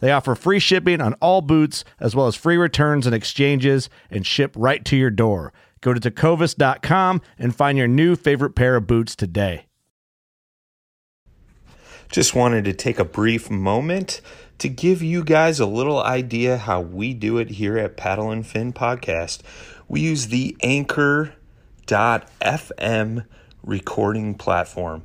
They offer free shipping on all boots, as well as free returns and exchanges, and ship right to your door. Go to tecovas.com and find your new favorite pair of boots today. Just wanted to take a brief moment to give you guys a little idea how we do it here at Paddle and Fin Podcast. We use the Anchor.fm recording platform.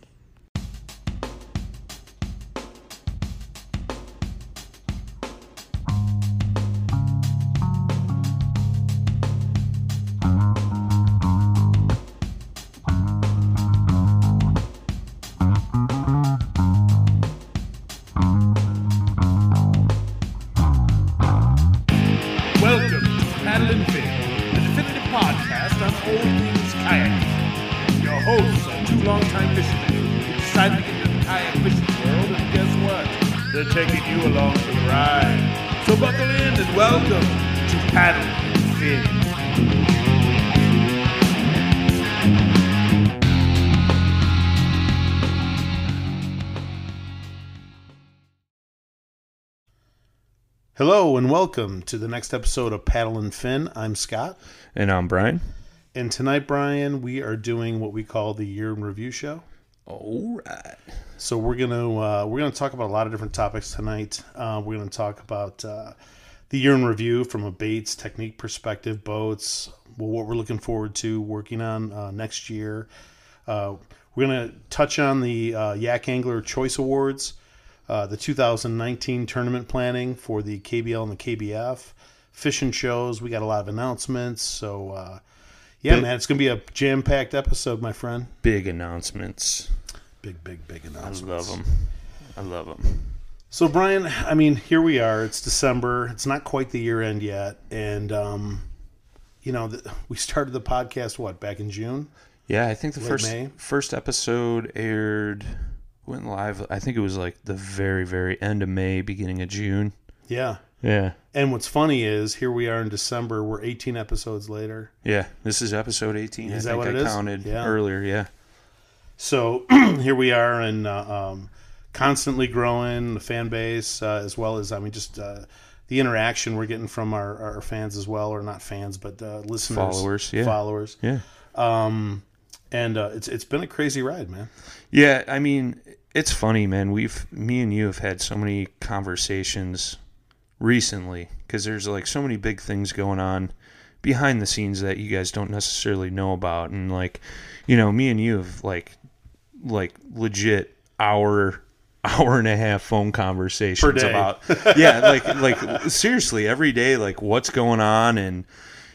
Welcome to the next episode of Paddle and Fin. I'm Scott, And I'm Brian. and tonight, Brian, we are doing what we call the year in review show. All right. So we're gonna uh, we're gonna talk about a lot of different topics tonight. Uh, we're gonna talk about uh, the year in review from a baits technique perspective, boats, well, what we're looking forward to working on uh, next year. Uh, we're gonna touch on the uh, Yak Angler Choice Awards, uh, the 2019 tournament planning for the KBL and the KBF, fishing shows. We got a lot of announcements. So uh, yeah, Big- man, it's gonna be a jam packed episode, my friend. Big announcements. Big, big, big announcements. I love them. I love them. So, Brian, I mean, here we are. It's December. It's not quite the year end yet, and um, you know, the, we started the podcast what back in June. Yeah, I think the Late first May? first episode aired went live. I think it was like the very very end of May, beginning of June. Yeah. Yeah, And what's funny is here we are in December. We're 18 episodes later. yeah. This is episode eighteen. Is I that think what I is? counted Yeah. earlier. Yeah, So here we are, and uh, um, constantly growing the fan base, uh, as well as I mean, just uh, the interaction we're getting from our, our fans as well, or not fans, but uh, listeners, Followers, yeah. followers. yeah, Um, and uh, it's it's been a crazy ride, man. yeah. I mean, it's funny, man. We've me and you have had so many conversations recently because there's like so many big things going on behind the scenes that you guys don't necessarily know about, and like, you know, me and you have like like legit hour hour and a half phone conversations about yeah like like seriously every day like what's going on and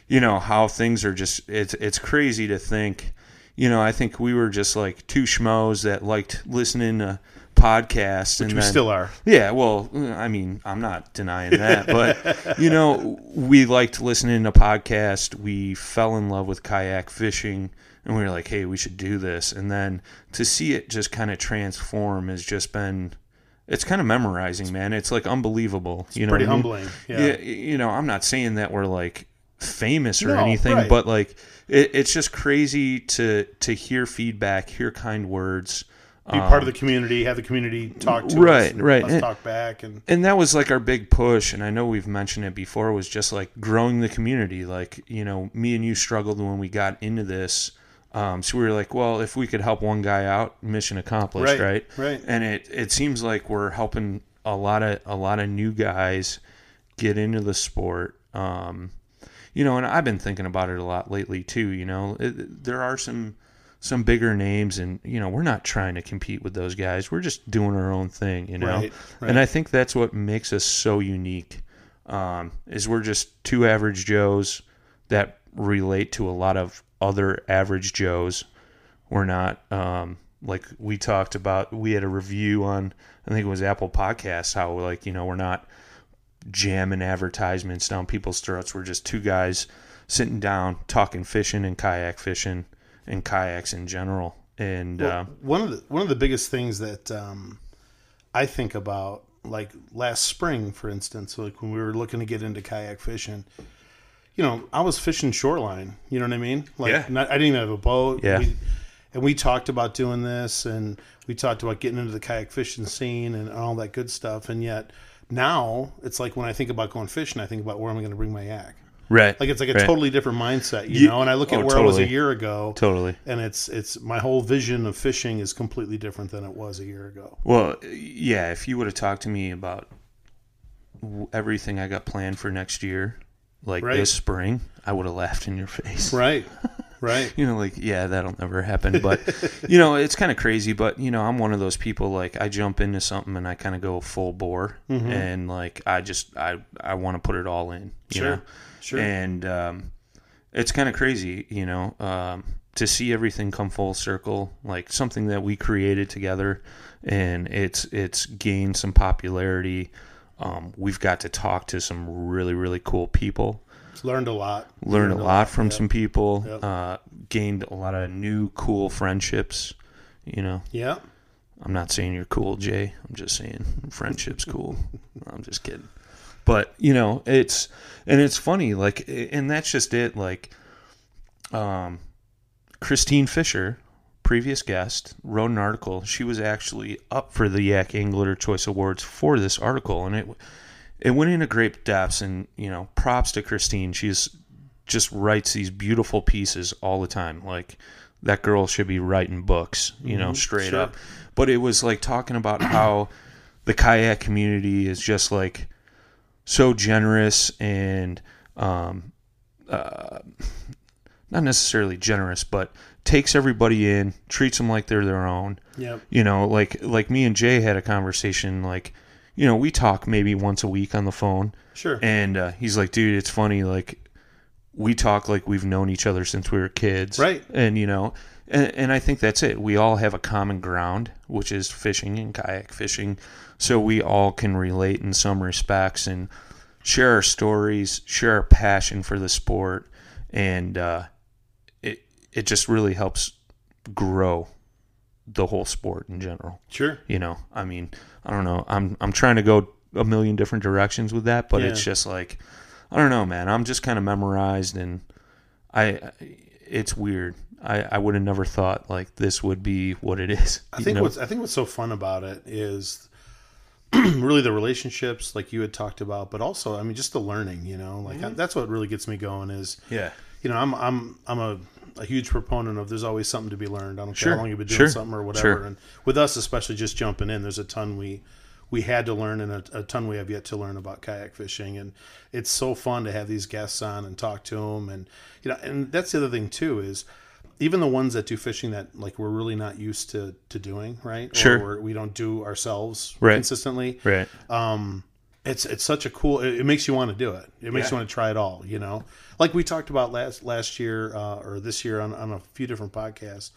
you know how things are just it's it's crazy to think you know i think we were just like two schmoes that liked listening to podcasts. Which and we then, still are. Yeah, well, I mean, I'm not denying that, but you know, we liked listening to podcasts. We fell in love with kayak fishing, and we were like, "Hey, we should do this." And then to see it just kind of transform has just been. It's kind of memorizing, man. It's like unbelievable. you know, Pretty what I mean? humbling. Yeah. yeah, you know, I'm not saying that we're like famous or No, anything, right. but like it, it's just crazy to to hear feedback, hear kind words. Be part of the community, have the community talk to Um, Right, us, right. us And- talk back, and and that was like our big push and i know we've mentioned it before was just like growing the community like you know me and you struggled when we got into this um, so we were like well if we could help one guy out mission accomplished Right, right right. and it it seems like we're helping a lot of a lot of new guys get into the sport um, you know and i've been thinking about it a lot lately too you know. It, there are some some bigger names and you know we're not trying to compete with those guys. We're just doing our own thing you know. Right, right. and i think that's what makes us so unique um, is we're just two average joes that relate to a lot of other average joes. We're not um, like we talked about we had a review on i think it was apple podcasts how like you know we're not jamming advertisements down people's throats we're just two guys sitting down talking fishing and kayak fishing and kayaks in general and uh, one of the one of the biggest things that um, I think about, like last spring, for instance, like when we were looking to get into kayak fishing, you know, I was fishing shoreline. You know what I mean? Like, Yeah. not, I didn't even have a boat. Yeah. We, and we talked about doing this, and we talked about getting into the kayak fishing scene and all that good stuff. And yet now it's like when I think about going fishing, I think about where am I going to bring my yak. right Like it's like a right. totally different mindset, you Ye- know. And I look at oh, where I was a year ago, totally and it's it's my whole vision of fishing is completely different than it was a year ago. Well, yeah, if you would have talked to me about everything I got planned for next year, like Right. this spring, I would have laughed in your face. Right, right. You know, like, yeah, that'll never happen. But, you know, it's kind of crazy. But, you know, I'm one of those people, like, I jump into something and I kind of go full bore. Mm-hmm. And, like, I just, I, I want to put it all in, you Sure, know? sure. And um, it's kind of crazy, you know, um, to see everything come full circle, like something that we created together, and it's it's gained some popularity. Um, we've got to talk to some really really cool people, Learned a lot. learned a lot from yeah. some people, Yep. uh, gained a lot of new cool friendships. You know, Yeah, I'm not saying you're cool, Jay. I'm just saying friendship's cool. I'm just kidding. But you know, it's and it's funny, like, and that's just it. Like, um, Christine Fisher, previous guest, wrote an article. She was actually up for the Yak Angler Choice Awards for this article, and it it went into great depths. And you know, props to Christine. She's just writes these beautiful pieces all the time. Like that girl should be writing books, you know, straight sure. up. But it was like talking about how the kayak community is just like so generous and um, uh, not necessarily generous, but takes everybody in, treats them like they're their own. Yep. You know, like like me and Jay had a conversation. Like, you know, we talk maybe once a week on the phone, Sure. and uh, he's like, "Dude, it's funny. Like, we talk like we've known each other since we were kids, Right. And you know, and, and I think that's it. We all have a common ground, which is fishing and kayak fishing. So we all can relate in some respects and share our stories, share our passion for the sport, and uh, it it just really helps grow the whole sport in general. Sure. You know, I mean, I don't know. I'm I'm trying to go a million different directions with that, but it's just like I don't know, man. I'm just kind of memorized, and I it's weird. I, I would have never thought like this would be what it is. I think know? what's I think what's so fun about it is really the relationships, like you had talked about, but also I mean just the learning. You know, like Mm-hmm. that's what really gets me going. Is yeah, you know I'm I'm I'm a, a huge proponent of there's always something to be learned. I don't Sure, care how long you've been doing sure, something or whatever. sure. And with us, especially just jumping in, there's a ton we we had to learn and a, a ton we have yet to learn about kayak fishing. And it's so fun to have these guests on and talk to them. And you know, and that's the other thing too is even the ones that do fishing that like we're really not used to to doing right Sure. or we're, don't do ourselves Right. consistently right. um, it's it's such a cool. It, it makes you want to do it. It makes Yeah. you want to try it all. You know, like we talked about last last year uh, or this year on, on a few different podcasts.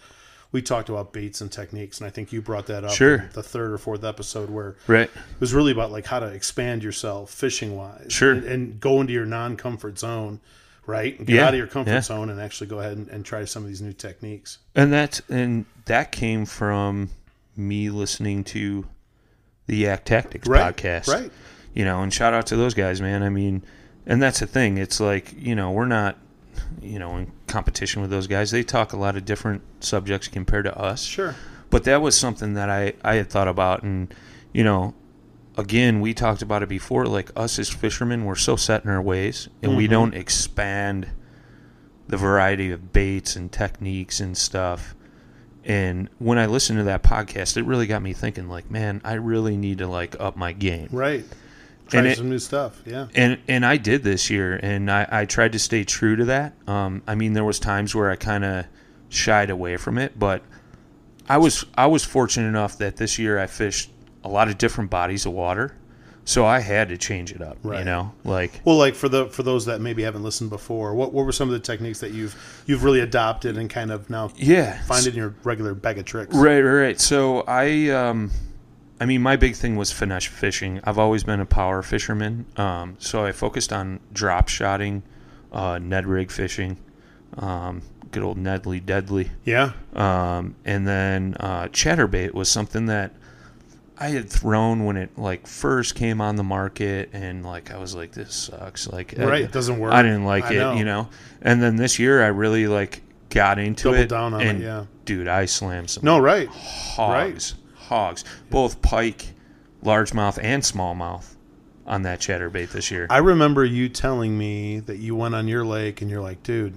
we talked about baits and techniques, and I think you brought that up Sure. in the third or fourth episode where Right. it was really about like how to expand yourself fishing wise, Sure. and, and go into your non comfort zone, right? And get Yeah, out of your comfort yeah. zone and actually go ahead and, and try some of these new techniques. And that and that came from me listening to the Yak Tactics Right, podcast. right. You know, and shout out to those guys, man. I mean, and that's the thing. It's like, you know, we're not, you know, in competition with those guys. They talk a lot of different subjects compared to us. Sure. But that was something that I, I had thought about. And, you know, again, we talked about it before. Like us as fishermen, we're so set in our ways and we mm-hmm. don't expand the variety of baits and techniques and stuff. And when I listened to that podcast, it really got me thinking, like, man, I really need to like up my game. Right. Try And it- some new stuff. Yeah. And and I did this year, and I, I tried to stay true to that. Um, I mean, there was times where I kind of shied away from it, but I was I was fortunate enough that this year I fished a lot of different bodies of water, so I had to change it up. You Right. know, like Well, like for the for those that maybe haven't listened before, what what were some of the techniques that you've you've really adopted and kind of now yeah, find in your regular bag of tricks? Right, right, right. So I, um, I mean, my big thing was finesse fishing. I've always been a power fisherman, um, so I focused on drop shotting, uh, Ned rig fishing, um, good old Nedley Deadly, Yeah. um, and then uh, chatterbait was something that I had thrown when it like first came on the market, and like I was like, this sucks. Like, I- Right, it doesn't work. I didn't like I it, know. you know. And then this year, I really like got into Doubled it. down on it, yeah. dude, I slammed some No, right. hogs, hogs, both pike, largemouth, and smallmouth on that chatterbait this year. I remember you telling me that you went on your lake and you're like, dude,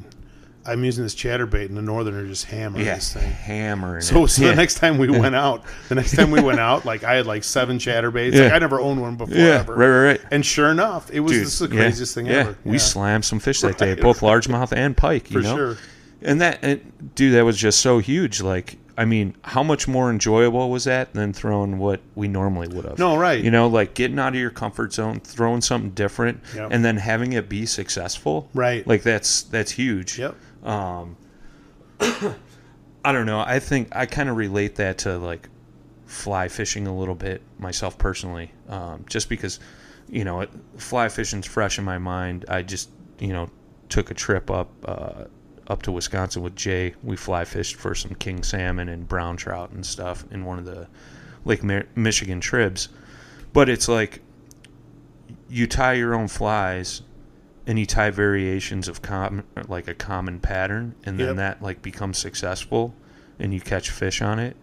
I'm using this chatterbait and the northerner just hammering yeah, this thing. hammering. So, it. so yeah. the next time we went out, the next time we went out, like I had like seven chatterbaits. Like Yeah. I never owned one before yeah, ever. right, right, right. And sure enough, it was Dude, this is the craziest thing yeah. ever. We slammed some fish that day, both largemouth and pike. You for know? sure. And that, and, dude, that was just so huge. Like, I mean, how much more enjoyable was that than throwing what we normally would have? No, right. You know, like getting out of your comfort zone, throwing something different, Yep. and then having it be successful. Right. Like that's that's huge. Yep. Um, I don't know. I think I kind of relate that to like fly fishing a little bit myself personally, um, just because you know it, fly fishing's fresh in my mind. I just you know took a trip up uh, up to Wisconsin with Jay. We fly fished for some king salmon and brown trout and stuff in one of the Lake Michigan tribs. But it's like you tie your own flies and you tie variations of com- like a common pattern and then Yep. that like becomes successful and you catch fish on it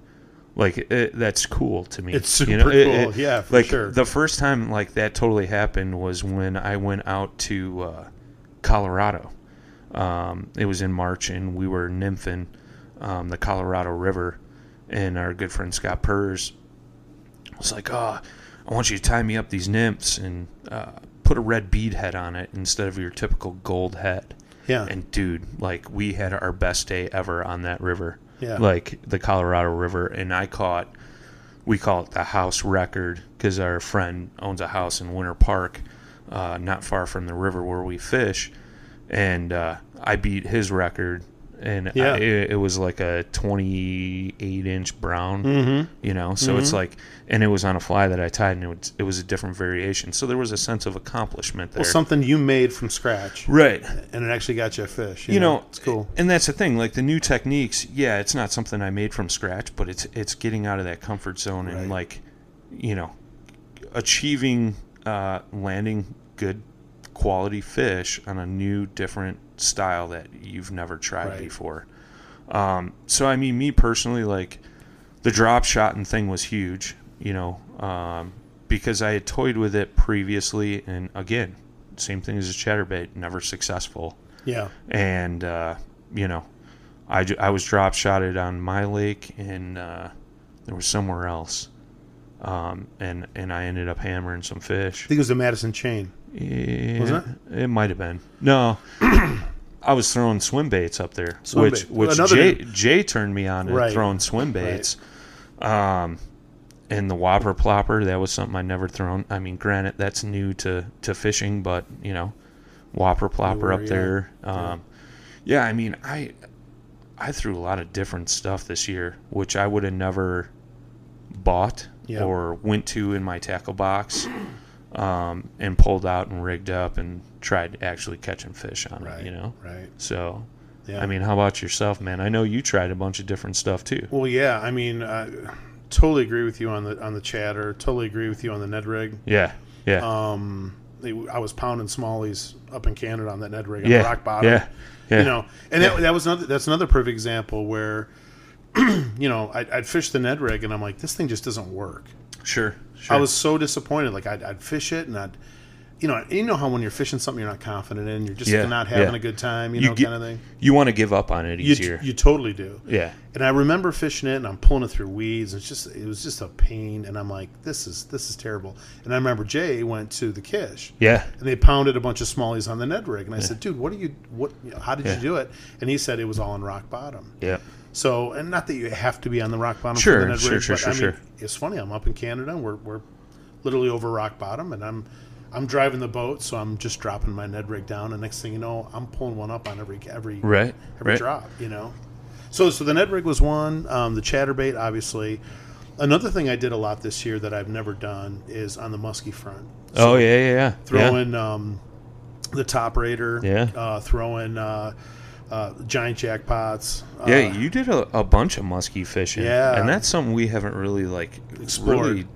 like it, that's cool to me It's you super know? It- cool. it- Yeah, for like sure. the first time like that totally happened was when i went out to uh, colorado um, it was in march and we were nymphing um, the colorado river and our good friend scott purrs was like, "Oh, I want you to tie me up these nymphs and uh, put a red bead head on it instead of your typical gold head." Yeah. And dude, like we had our best day ever on that river. Yeah. Like the Colorado River, and I caught. We call it the house record because our friend owns a house in Winter Park, uh, not far from the river where we fish, and uh, I beat his record. And Yeah. I, it, it was like a 28 inch brown, you know. So it's like, and it was on a fly that I tied, and it was, it was a different variation. So there was a sense of accomplishment there. Well, something you made from scratch, right. and it actually got you a fish. You, You know, it's cool. and that's the thing. Like the new techniques, yeah, it's not something I made from scratch, but it's it's getting out of that comfort zone and like, you know, achieving uh, landing good quality fish on a new, different style that you've never tried Right. before. Um, so I mean, me personally, like the drop shotting thing was huge, you know, um, because I had toyed with it previously, and again, same thing as a chatterbait, never successful Yeah. and uh, you know, I, I was drop shotted on my lake, and uh, there was somewhere else, um, and and I ended up hammering some fish. I think it was the Madison chain. Yeah, Wasn't it? might have been. No, I was throwing swim baits up there, Swim which bait. which Another Jay, Jay turned me on to Right. throwing swim baits. Um, and the whopper plopper that was something I never thrown. I mean, granted that's new to to fishing, but you know, whopper plopper up yeah. there. Um, yeah, I mean, I I threw a lot of different stuff this year, which I would have never bought Yeah. or went to in my tackle box um, and pulled out and rigged up and tried actually catching fish on Right. it. You know, Right. so. Yeah. I mean, how about yourself, man? I know you tried a bunch of different stuff too. Well, yeah. I mean, I totally agree with you on the on the chatter. Totally agree with you on the Ned rig. Yeah, yeah, Um, they, I was pounding smallies up in Canada on that Ned rig on yeah, rock bottom. yeah, yeah. You know, and that, that was another that's another perfect example where, you know, I'd, I'd fish the Ned rig and I'm like, this thing just doesn't work. Sure, sure. I was so disappointed. Like I'd, I'd fish it and I'd, you know, you know how when you're fishing something you're not confident in, you're just Yeah, not having yeah. a good time, you, You know, get- kind of thing. you want to give up on it easier. you totally do. yeah, And I remember fishing it, and I'm pulling it through weeds. It's just, it was just a pain. And I'm like, this is, this is terrible. And I remember Jay went to the Kish, yeah, and they pounded a bunch of smallies on the Ned rig. And I said, dude, what are you, what, how did Yeah. you do it? And he said it was all in rock bottom. yeah, So, and not that you have to be on the rock bottom Sure, for the Ned sure, but sure, I mean, sure. it's funny. I'm up in Canada, we're, we're literally over rock bottom, and I'm, I'm driving the boat, so I'm just dropping my Ned rig down, and next thing you know, I'm pulling one up on every every right, every right. drop, you know. So so the Ned rig was one. Um, the chatterbait, obviously. Another thing I did a lot this year that I've never done is on the musky front. Oh yeah, yeah, yeah. Throwing yeah. um, the top raider. Yeah. Uh, throw in uh, uh, giant jackpots. Uh, Yeah, you did a, a bunch of muskie fishing. Yeah. and that's something we haven't really like Explored. really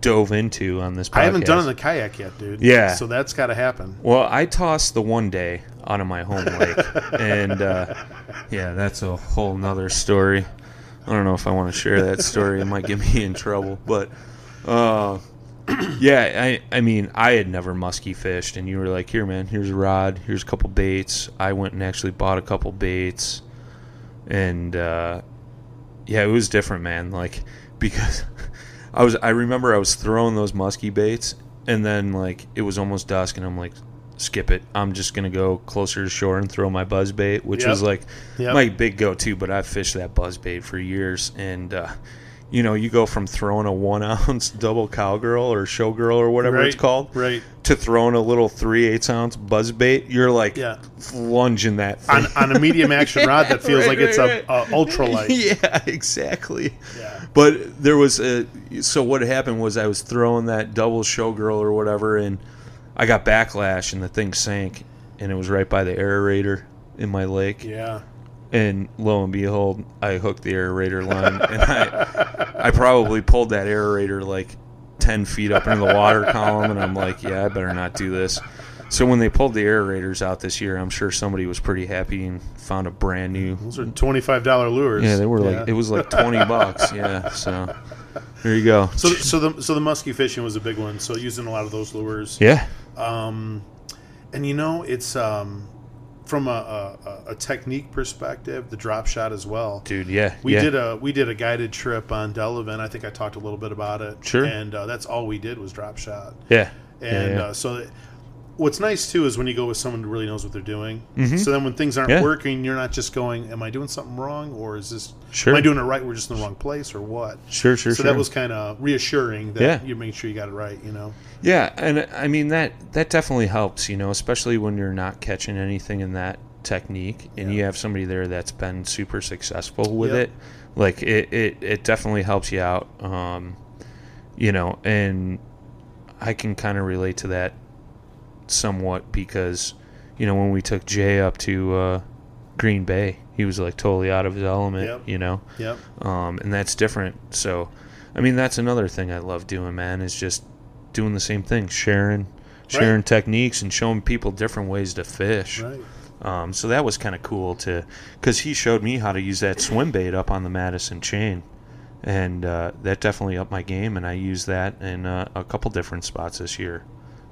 dove into on this. podcast. I haven't done in the kayak yet, dude. Yeah. So that's got to happen. Well, I tossed the one day out of my home lake, and uh, yeah, that's a whole nother story. I don't know if I want to share that story. It might get me in trouble, but uh, yeah, I I mean, I had never musky fished, and you were like, "Here, man, here's a rod, here's a couple baits." I went and actually bought a couple baits, and uh, yeah, it was different, man. Like because I was, I remember I was throwing those musky baits, and then like it was almost dusk, and I'm like, skip it. I'm just gonna go closer to shore and throw my buzz bait, which Yep. was like Yep. my big go-to. But I've fished that buzz bait for years, and uh, you know, you go from throwing a one ounce double cowgirl or showgirl or whatever right. it's called Right. to throwing a little three eighths ounce buzz bait. You're like Yeah. lunging that thing. On, on a medium action rod that feels Right, like it's right, a, a ultralight. yeah, exactly. Yeah. But there was a so what happened was I was throwing that double showgirl or whatever, and I got backlash, and the thing sank, and it was right by the aerator in my lake. Yeah. And lo and behold, I hooked the aerator line, and I I probably pulled that aerator like ten feet up into the water column, and I'm like, yeah, I better not do this. So when they pulled the aerators out this year, I'm sure somebody was pretty happy and found a brand new Those are twenty-five dollar lures. yeah, they were like Yeah. it was like twenty bucks. Yeah, so there you go. So, so the so the musky fishing was a big one. So using a lot of those lures. yeah, Um, and you know, it's um, from a, a, a technique perspective, the drop shot as well. dude. Yeah, We yeah. did a we did a guided trip on Delavan. I think I talked a little bit about it. Sure. And uh, that's all we did was drop shot. yeah, And yeah, yeah. Uh, so, what's nice too is when you go with someone who really knows what they're doing. Mhm. So then when things aren't working, you're not just going, "Am I doing something wrong?" or "Is this Sure. am I doing it right? We're just in the wrong place, or what?" sure, sure, so sure. that was kind of reassuring that you make sure you got it right. You know. Yeah, and I mean that that definitely helps. You know, especially when you're not catching anything in that technique, and Yeah. you have somebody there that's been super successful with Yep. it. Like it, it, it definitely helps you out. Um, you know, and I can kind of relate to that somewhat because, you know, when we took Jay up to uh, Green Bay, he was like totally out of his element. Yep. You know, Yep. um, and that's different. So, I mean, that's another thing I love doing, man. Is just doing the same thing, sharing, sharing Right. techniques, and showing people different ways to fish. Right. Um, so that was kind of cool to, because he showed me how to use that swim bait up on the Madison chain, and uh, that definitely upped my game. And I used that in uh, a couple different spots this year.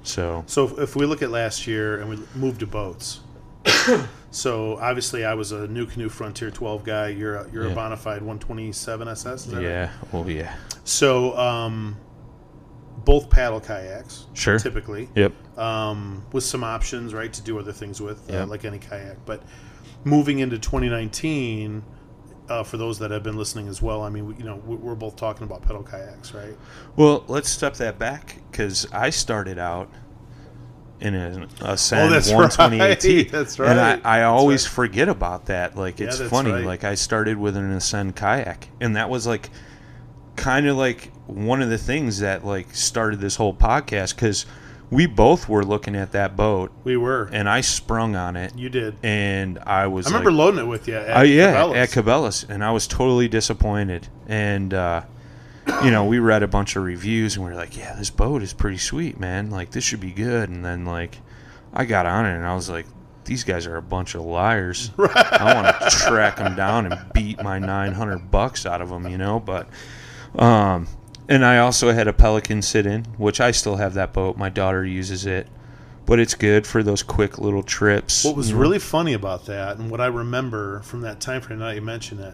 So So if, we look at last year and we move to boats, so obviously I was a NuCanoe Frontier 12 guy. You're a, you're Yeah. a Bonafide 127 SS. Is that right? yeah, oh yeah, So um, both paddle kayaks, sure, typically, yep, um, with some options, right, to do other things with, uh, like any kayak. But moving into 2019. Uh, for those that have been listening as well, I mean, we, you know, we- we're both talking about pedal kayaks, right? Well, let's step that back because I started out in an Ascend Oh, that's 128T. right. That's And. I, I always right. forget about that. Like it's that's funny. right. Like I started with an Ascend kayak, and that was like kind of like one of the things that like started this whole podcast because we both were looking at that boat, We were. and I sprung on it, you did. and I was I remember like, loading it with you. At Oh yeah, Cabela's. at Cabela's, and I was totally disappointed. And uh, you know, we read a bunch of reviews, and we are like, "Yeah, this boat is pretty sweet, man. Like, this should be good." And then like, I got on it, and I was like, "These guys are a bunch of liars. I want to track them down and beat my nine hundred bucks out of them, you know." But um, and I also had a Pelican sit in, which I still have that boat. My daughter uses it. But it's good for those quick little trips. What was really funny about that, and what I remember from that time frame, now you mention it,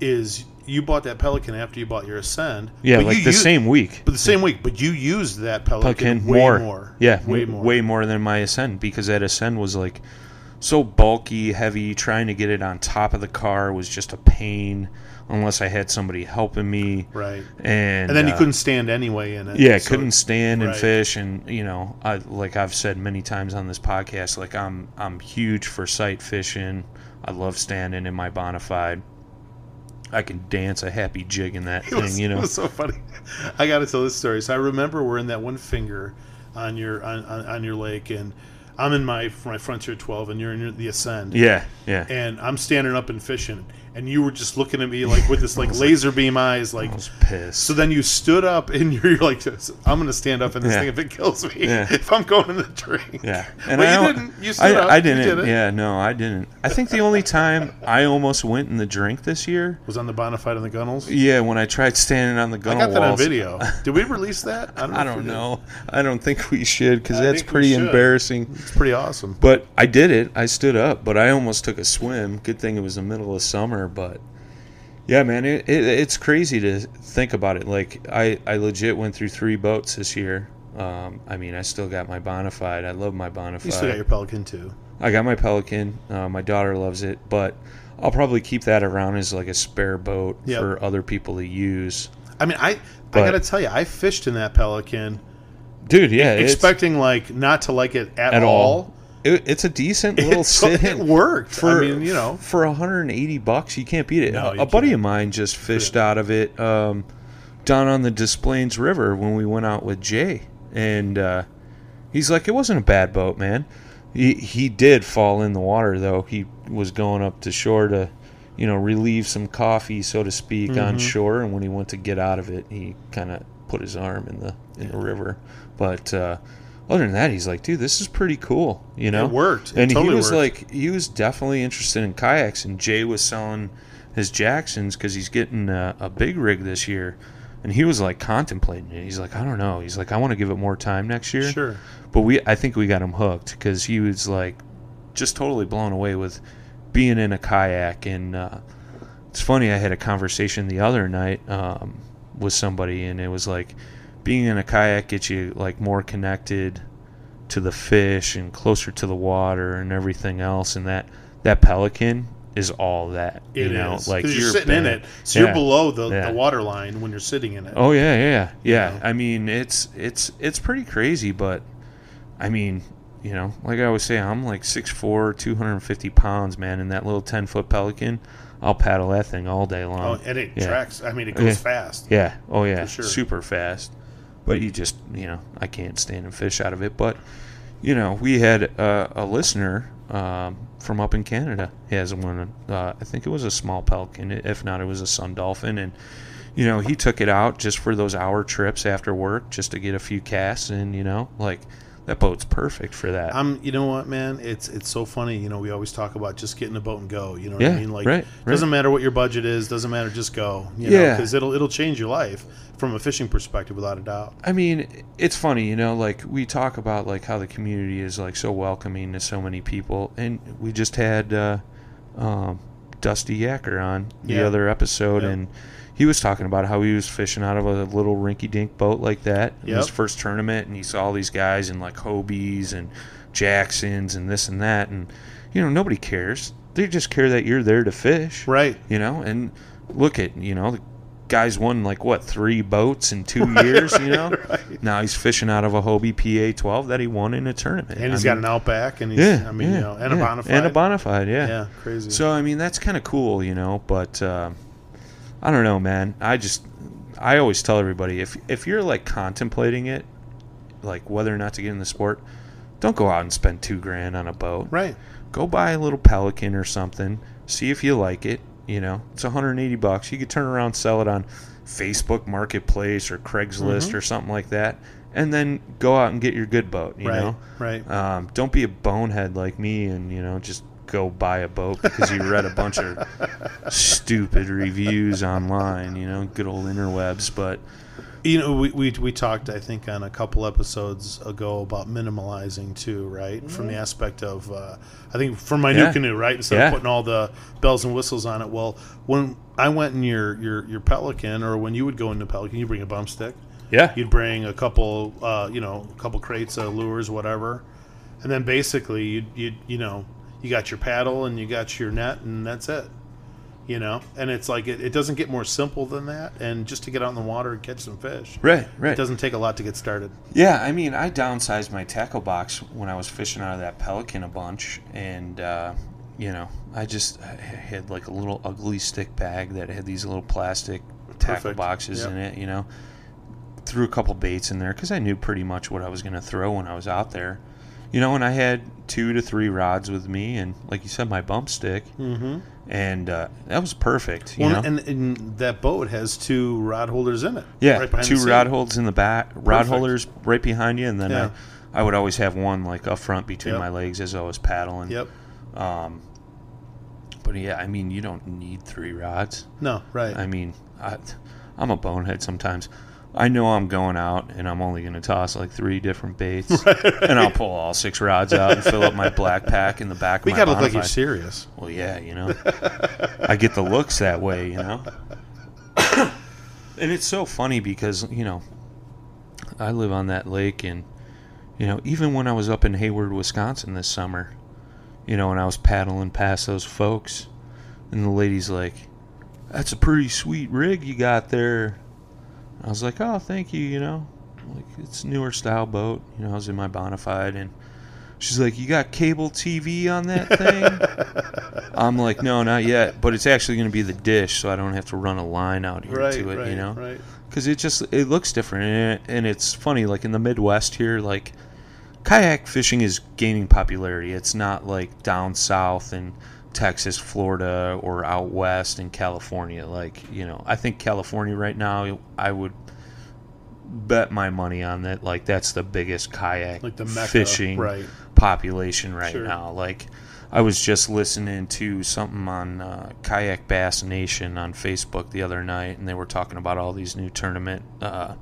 is you bought that Pelican after you bought your Ascend. yeah, like the used- same week. But the same week, but you used that Pelican, Pelican way more. more. Yeah, way more. way more than my Ascend because that Ascend was like so bulky, heavy. Trying to get it on top of the car was just a pain unless I had somebody helping me. Right. And And then you uh, couldn't stand anyway in it. Yeah, so- couldn't stand and fish, and you know, I like I've said many times on this podcast, like I'm I'm huge for sight fishing. I love standing in my Bonafide. I can dance a happy jig in that It thing, was, you know. it was so funny. I got to tell this story. So I remember we're in that one finger on your on, on, on your lake, and I'm in my my Frontier 12, and you're in the Ascend. yeah, yeah. And I'm standing up and fishing, and you were just looking at me like with this like laser beam eyes, like. I was pissed. So then you stood up and you're like, "I'm going to stand up in this Yeah. thing if it kills me. Yeah. If I'm going in the drink." Yeah, but I you don't- didn't. You stood I, up. I You didn't. did it. Yeah, no, I didn't. I think the only time I almost went in the drink this year, Was on the Bonafide and the Gunnels. yeah, when I tried standing on the gunnels. I gun got that on walls. video. Did we release that? I don't know. I if don't we did. know. I don't think we should because I that's think we pretty should. embarrassing. It's pretty awesome. But I did it. I stood up, but I almost took a swim. Good thing it was the middle of summer. But yeah, man, it, it, it's crazy to think about it. Like I, I legit went through three boats this year. Um, I mean, I still got my Bonafide. I love my Bonafide. You still got your Pelican too. I got my Pelican. Uh, my daughter loves it, but I'll probably keep that around as like a spare boat Yep. for other people to use. I mean, I I got to tell you, I fished in that Pelican, Dude, yeah, expecting like not to like it at, at all. all. It, it's a decent little It, so- sit. it worked. for I mean, you know, for 180 bucks you can't beat it. No, a you buddy of mine just fished out of it um, down on the Des Plaines river when we went out with jay. And uh, he's like it wasn't a bad boat man. He, he did fall in the water though. He was going up to shore to you know relieve some coffee so to speak Mm-hmm. on shore. And when he went to get out of it he kind of put his arm in the in the river. But uh, other than that he's like dude this is pretty cool you know It worked. It and totally he was worked. like he was definitely interested in kayaks and jay was selling his jacksons because he's getting a, a big rig this year and he was like contemplating it he's like i don't know he's like i want to give it more time next year sure. but we i think we got him hooked because he was like just totally blown away with being in a kayak and uh, it's funny i had a conversation the other night um, with somebody and it was like being in a kayak gets you like more connected to the fish and closer to the water and everything else and that that pelican is all that It is you know like because you're, sitting in it, so you're below the, Yeah. the water line when you're sitting in it. Oh yeah, yeah, yeah. know? I mean, it's it's it's pretty crazy, but I mean, you know, like I always say, I'm like 6'4", 250 pounds, man, and that little ten foot pelican, I'll paddle that thing all day long Oh, and it Yeah. tracks. I mean, it goes Yeah. fast. Yeah. Oh yeah. Sure. Super fast. But you just, you know, I can't stand and fish out of it. But, you know, we had uh, a listener um, from up in Canada. He has one. Uh, I think it was a small pelican. If not, it was a sun dolphin. And, you know, he took it out just for those hour trips after work, just to get a few casts. And you know, like that boat's perfect for that. I'm. You know what, man? It's it's so funny. You know, we always talk about just getting a boat and go. You know what Yeah, I mean? Like, right, right. doesn't matter what your budget is. Doesn't matter. Just go. You Yeah. because it'll it'll change your life from a fishing perspective, without a doubt. I mean, it's funny, you know, like we talk about like how the community is like so welcoming to so many people, and we just had uh, um, Dusty Yacker on the Yeah. other episode, and he was talking about how he was fishing out of a little rinky-dink boat like that in his first tournament, and he saw all these guys in like Hobies and Jacksons and this and that, and you know nobody cares. They just care that you're there to fish, Right. you know and look at you know the guy's won like what three boats in two years. You know, now he's fishing out of a Hobie PA 12 that he won in a tournament. And he's I got mean, an Outback, and he's, yeah, I mean, yeah, you know, and yeah. a Bonafide. and a Bonafide, yeah. Yeah, crazy. So I mean that's kind of cool, you know. But uh, I don't know, man. I just I always tell everybody if if you're like contemplating it, like whether or not to get in the sport, don't go out and spend two grand on a boat. right. Go buy a little Pelican or something. See if you like it. You know, it's 180 bucks. You could turn around, sell it on Facebook Marketplace or Craigslist Mm-hmm. or something like that, and then go out and get your good boat. You right. know, Right. um, don't be a bonehead like me and you know just go buy a boat because you read a bunch of stupid reviews online. You know, good old interwebs. But You know, we, we we talked, I think, on a couple episodes ago about minimalizing too, right? From the aspect of, uh, I think, for my Mm-hmm. Yeah. NuCanoe, right? Instead Yeah. of putting all the bells and whistles on it. Well, when I went in your your your Pelican, or when you would go into Pelican, you bring a bump stick. yeah, You'd bring a couple, uh, you know, a couple crates of lures, whatever, and then basically you you you know you got your paddle and you got your net, and that's it. You know, and it's like it, it doesn't get more simple than that. And just to get out in the water and catch some fish, right, right. it doesn't take a lot to get started. Yeah, I mean, I downsized my tackle box when I was fishing out of that Pelican a bunch, and uh, you know, I just I had like a little ugly stick bag that had these little plastic tackle Perfect. boxes Yep. in it. You know, threw a couple baits in there because I knew pretty much what I was going to throw when I was out there. You know, and I had two to three rods with me, and like you said, my bump stick, Mm-hmm. and uh, that was perfect. You Well, know, and, and that boat has two rod holders in it. yeah, right two rod holders in the back, rod Perfect. holders right behind you, and then Yeah. I, I would always have one like up front between Yep. my legs as I was paddling. Yep. Um, but yeah, I mean, you don't need three rods. No. Right. I mean, I, I'm a bonehead sometimes. I know I'm going out and I'm only going to toss like three different baits, and I'll pull all six rods out and fill up my black pack in the back of we my gotta look like you're serious. Well, yeah, you know, I get the looks that way, you know. and it's so funny because you know, I live on that lake, and you know, even when I was up in Hayward, Wisconsin this summer, you know, and I was paddling past those folks, and the lady's like, "That's a pretty sweet rig you got there." I was like, "Oh, thank you," you know, like it's newer style boat. You know, I was in my Bonafide and. She's like, "You got cable TV on that thing?" I'm like, "No, not yet, but it's actually going to be the dish, so I don't have to run a line out here Right. to it, right. you know." Right. Because it just it looks different, and, it, and it's funny. Like in the Midwest here, like kayak fishing is gaining popularity. It's not like down south in Texas, Florida, or out west in California. Like you know, I think California right now, I would bet my money on that. Like that's the biggest kayak Like the mecca, fishing right. population right Sure. now. Like I was just listening to something on uh, Kayak Bass Nation on Facebook the other night, and they were talking about all these new tournament uh,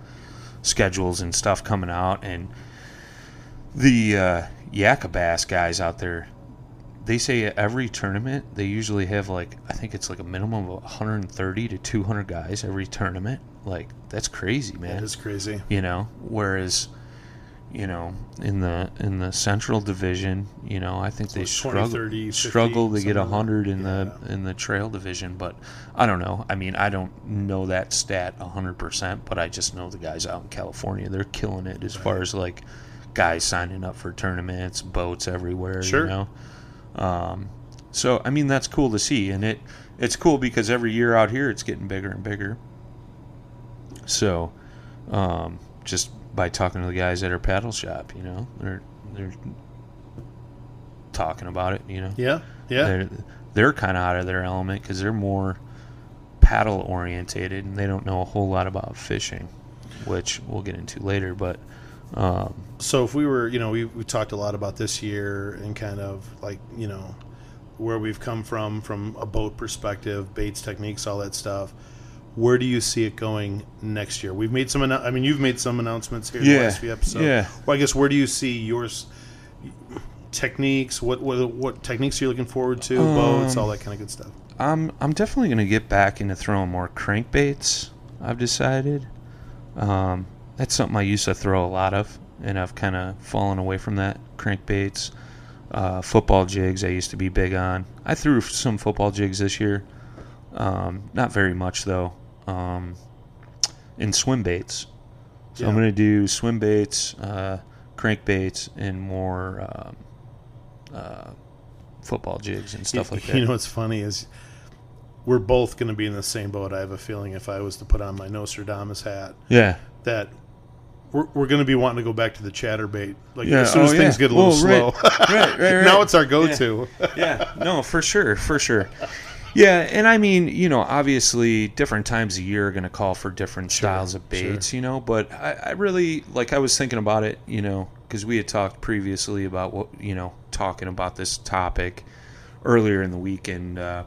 schedules and stuff coming out, and the uh, Yakka Bass guys out there. They say at every tournament they usually have like I think it's like a minimum of 130 to 200 guys every tournament. Like that's crazy, man That is crazy. you know whereas you know in the in the central division you know i think they like 20, struggle 30, 50, struggle to get something 100 in that. the in the trail division but i don't know i mean i don't know that stat 100% but i just know the guys out in california they're killing it as far as like guys signing up for tournaments boats everywhere Sure. you know um, so i mean that's cool to see and it it's cool because every year out here it's getting bigger and bigger so, um, just by talking to the guys at our paddle shop, you know, they're they're talking about it. You know, Yeah. Yeah. they're they're kind of out of their element because they're more paddle orientated and they don't know a whole lot about fishing, which we'll get into later. But um, so if we were you know we, we talked a lot about this year and kind of like you know where we've come from from a boat perspective baits techniques all that stuff where do you see it going next year we've made some annou- i mean you've made some announcements here in the Yeah, last few episodes yeah. well i guess where do you see yours techniques what what, what techniques are you looking forward to boats Um, all that kind of good stuff I'm I'm definitely gonna get back into throwing more crankbaits. I've decided. Um, that's something I used to throw a lot of, and I've kind of fallen away from that. Crankbaits, uh, football jigs. I used to be big on. I threw some football jigs this year. Um, not very much though. um, in swim baits. So Yeah. I'm going to do swim baits, uh, crankbaits, and more um, uh, football jigs and stuff like that. You know what's funny is we're both going to be in the same boat. I have a feeling if I was to put on my Nostradamus hat, yeah. that we're, we're going to be wanting to go back to the chatterbait. Like Yeah, as soon as oh, things yeah. get a little slow. right. right, right, right. now it's our go-to. yeah, no, for sure, for sure. Yeah, and I mean, you know, obviously, different times a year are going to call for different styles of baits, you know. But I, I really like. I was thinking about it, you know, because we had talked previously about what you know, talking about this topic earlier in the week, and uh,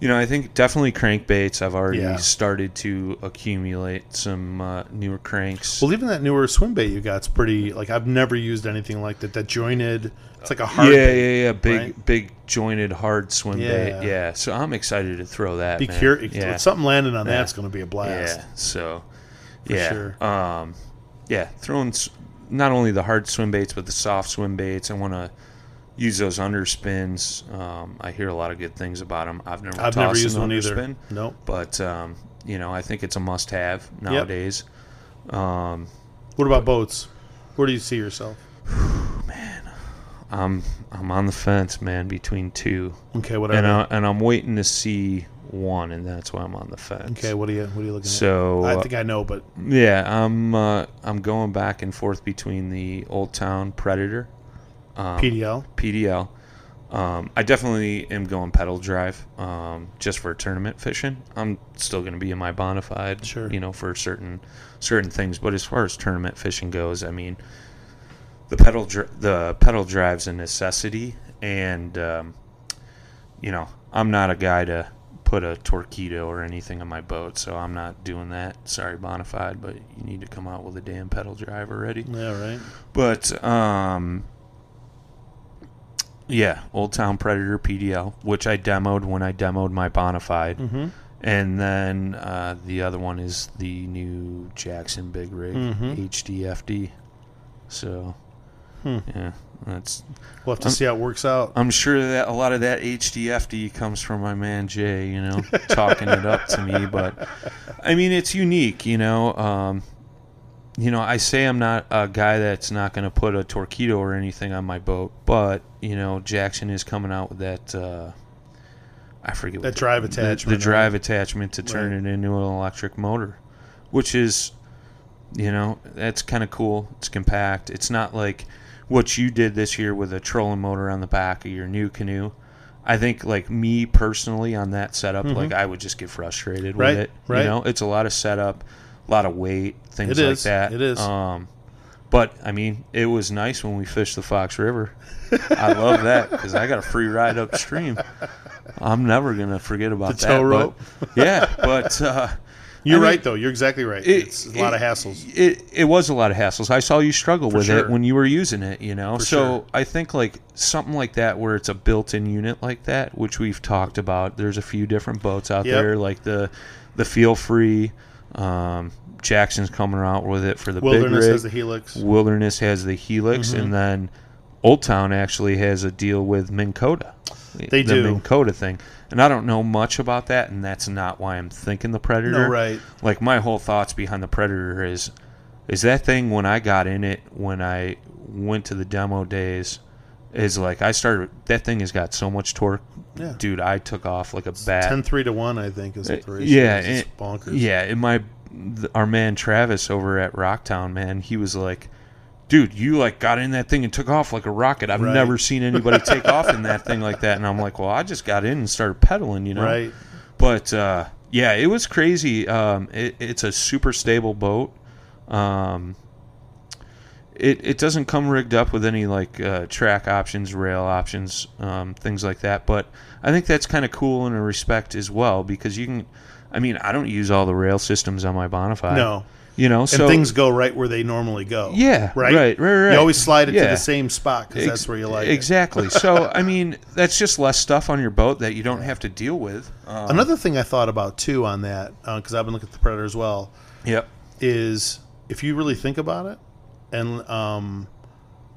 you know, I think definitely crankbaits. I've already Yeah. started to accumulate some uh, newer cranks. Well, even that newer swim bait you got's pretty. Like I've never used anything like that. That jointed. It's like a hard. yeah, bait, yeah, yeah, big, right? big jointed hard swim Yeah. bait. Yeah, so I'm excited to throw that. Be curious. Yeah. Something landing on that's going to be a blast. Yeah. So, For yeah. sure. Um, yeah. Throwing not only the hard swim baits, but the soft swim baits. I want to use those underspins. Um, I hear a lot of good things about them. I've never I've never used one either. underspin, Nope. but um, you know, I think it's a must-have nowadays. Um, What about boats? Where do you see yourself? man, I'm I'm on the fence, man, between two, Okay, whatever. and I, and I'm waiting to see one, and that's why I'm on the fence. okay, what are you? What are you looking So at? So I think I know, but Yeah, I'm uh, I'm going back and forth between the Old Town Predator, um, PDL. PDL. Um, I definitely am going pedal drive um, just for tournament fishing. I'm still going to be in my Bonafide, Sure. you know, for certain certain things. But as far as tournament fishing goes, I mean, the pedal dri- the pedal drive's a necessity, and um, you know, I'm not a guy to put a torpedo or anything on my boat, so I'm not doing that. Sorry, Bonafide, but you need to come out with a damn pedal drive already. Yeah, right. But um, yeah, Old Town Predator PDL, which I demoed when I demoed my Bonafide, Mm-hmm. and then uh, the other one is the new Jackson Big Rig Mhm. HDFD. So Hmm. yeah, that's. We'll have to I'm- see how it works out. I'm sure that a lot of that HDFD comes from my man Jay, you know, talking it up to me. But I mean, it's unique, you know. Um, you know, I say I'm not a guy that's not going to put a torpedo or anything on my boat, but you know, Jackson is coming out with that. Uh, I forget That what the- drive the- attachment, the, drive attachment to turn Right. it into an electric motor, which is, you know, that's kind of cool. It's compact. It's not like what you did this year with a trolling motor on the back of your NuCanoe. I think, like me personally, on that setup, like I would just get frustrated Mm-hmm. Right, with it. right. You know, it's a lot of setup, a lot of weight, things It like is, that. it is. Um, but I mean, it was nice when we fished the Fox River. I love that because I got a free ride upstream. I'm never gonna forget about The that. tow but- rope. yeah, but uh, You're I mean, right, though. You're exactly right. it- it's a lot of hassles. It it was a lot of hassles. I saw you struggle with sure. it when you were using it. You know, For so sure. I think like something like that where it's a built-in unit like that, which we've talked about. There's a few different boats out Yep. there, like the the Feel Free. Um, Jackson's coming out with it for the Wilderness big rig. has the Helix. Wilderness has the Helix, Mm-hmm. and then Old Town actually has a deal with Minn Kota. They the do. Minn Kota thing, and I don't know much about that, and that's not why I'm thinking the Predator. No, right. Like my whole thoughts behind the Predator is, is that thing when I got in it when I went to the demo days, is like I started. That thing has got so much torque, Yeah. dude. I took off like a bat. 10 3 to 1, I think, is the Uh, ratio yeah. It's it- bonkers. Yeah, and my our man Travis over at Rocktown, man, he was like, "Dude, you like got in that thing and took off like a rocket. I've Right. never seen anybody take off in that thing like that." And I'm like, "Well, I just got in and started pedaling, you know." Right. But uh, yeah, it was crazy. Um, it, it's a super stable boat. Um, it, it doesn't come rigged up with any like uh, track options, rail options, um, things like that. But I think that's kind of cool in a respect as well because you can. I mean, I don't use all the rail systems on my Bonafide. No. you know, And so things go right where they normally go. Yeah, Right? right, right, right. You always slide it to the same spot because that's where you like it. exactly. so I mean, that's just less stuff on your boat that you don't have to deal with. Um, Another thing I thought about, too, on that, because I've been looking at the Predator as well, yep. is if you really think about it, and um,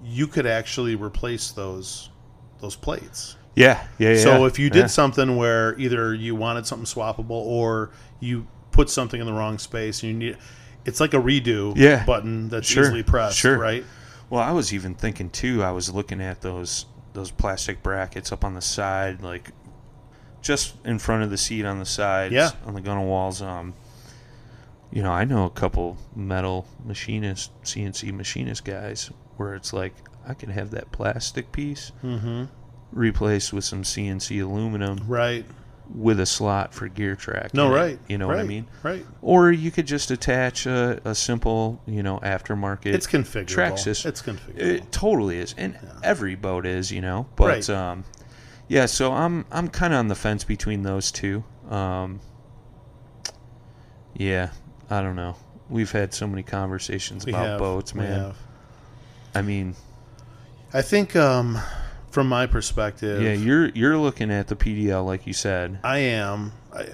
you could actually replace those those plates. Yeah, yeah, yeah. So if you did yeah. something where either you wanted something swappable or you put something in the wrong space, and you need. It's like a redo Yeah. button that's Sure, easily pressed, sure. right? Well, I was even thinking too. I was looking at those those plastic brackets up on the side, like just in front of the seat on the sides, Yeah. on the gunnel walls. Um, you know, I know a couple metal machinist, CNC machinist guys, where it's like I can have that plastic piece Mm-hmm. replaced with some CNC aluminum Right. with a slot for gear track. No, in it, right. You know what I mean? Right. Or you could just attach a, a simple, you know, aftermarket. It's configurable. track system. It's configurable. It totally is, and every boat is, you know. But Right. um, yeah, so I'm I'm kind of on the fence between those two. Um, yeah, I don't know. We've had so many conversations We about have, boats, man. have. I mean, I think, um, from my perspective, yeah, you're you're looking at the PDL like you said. I am, I,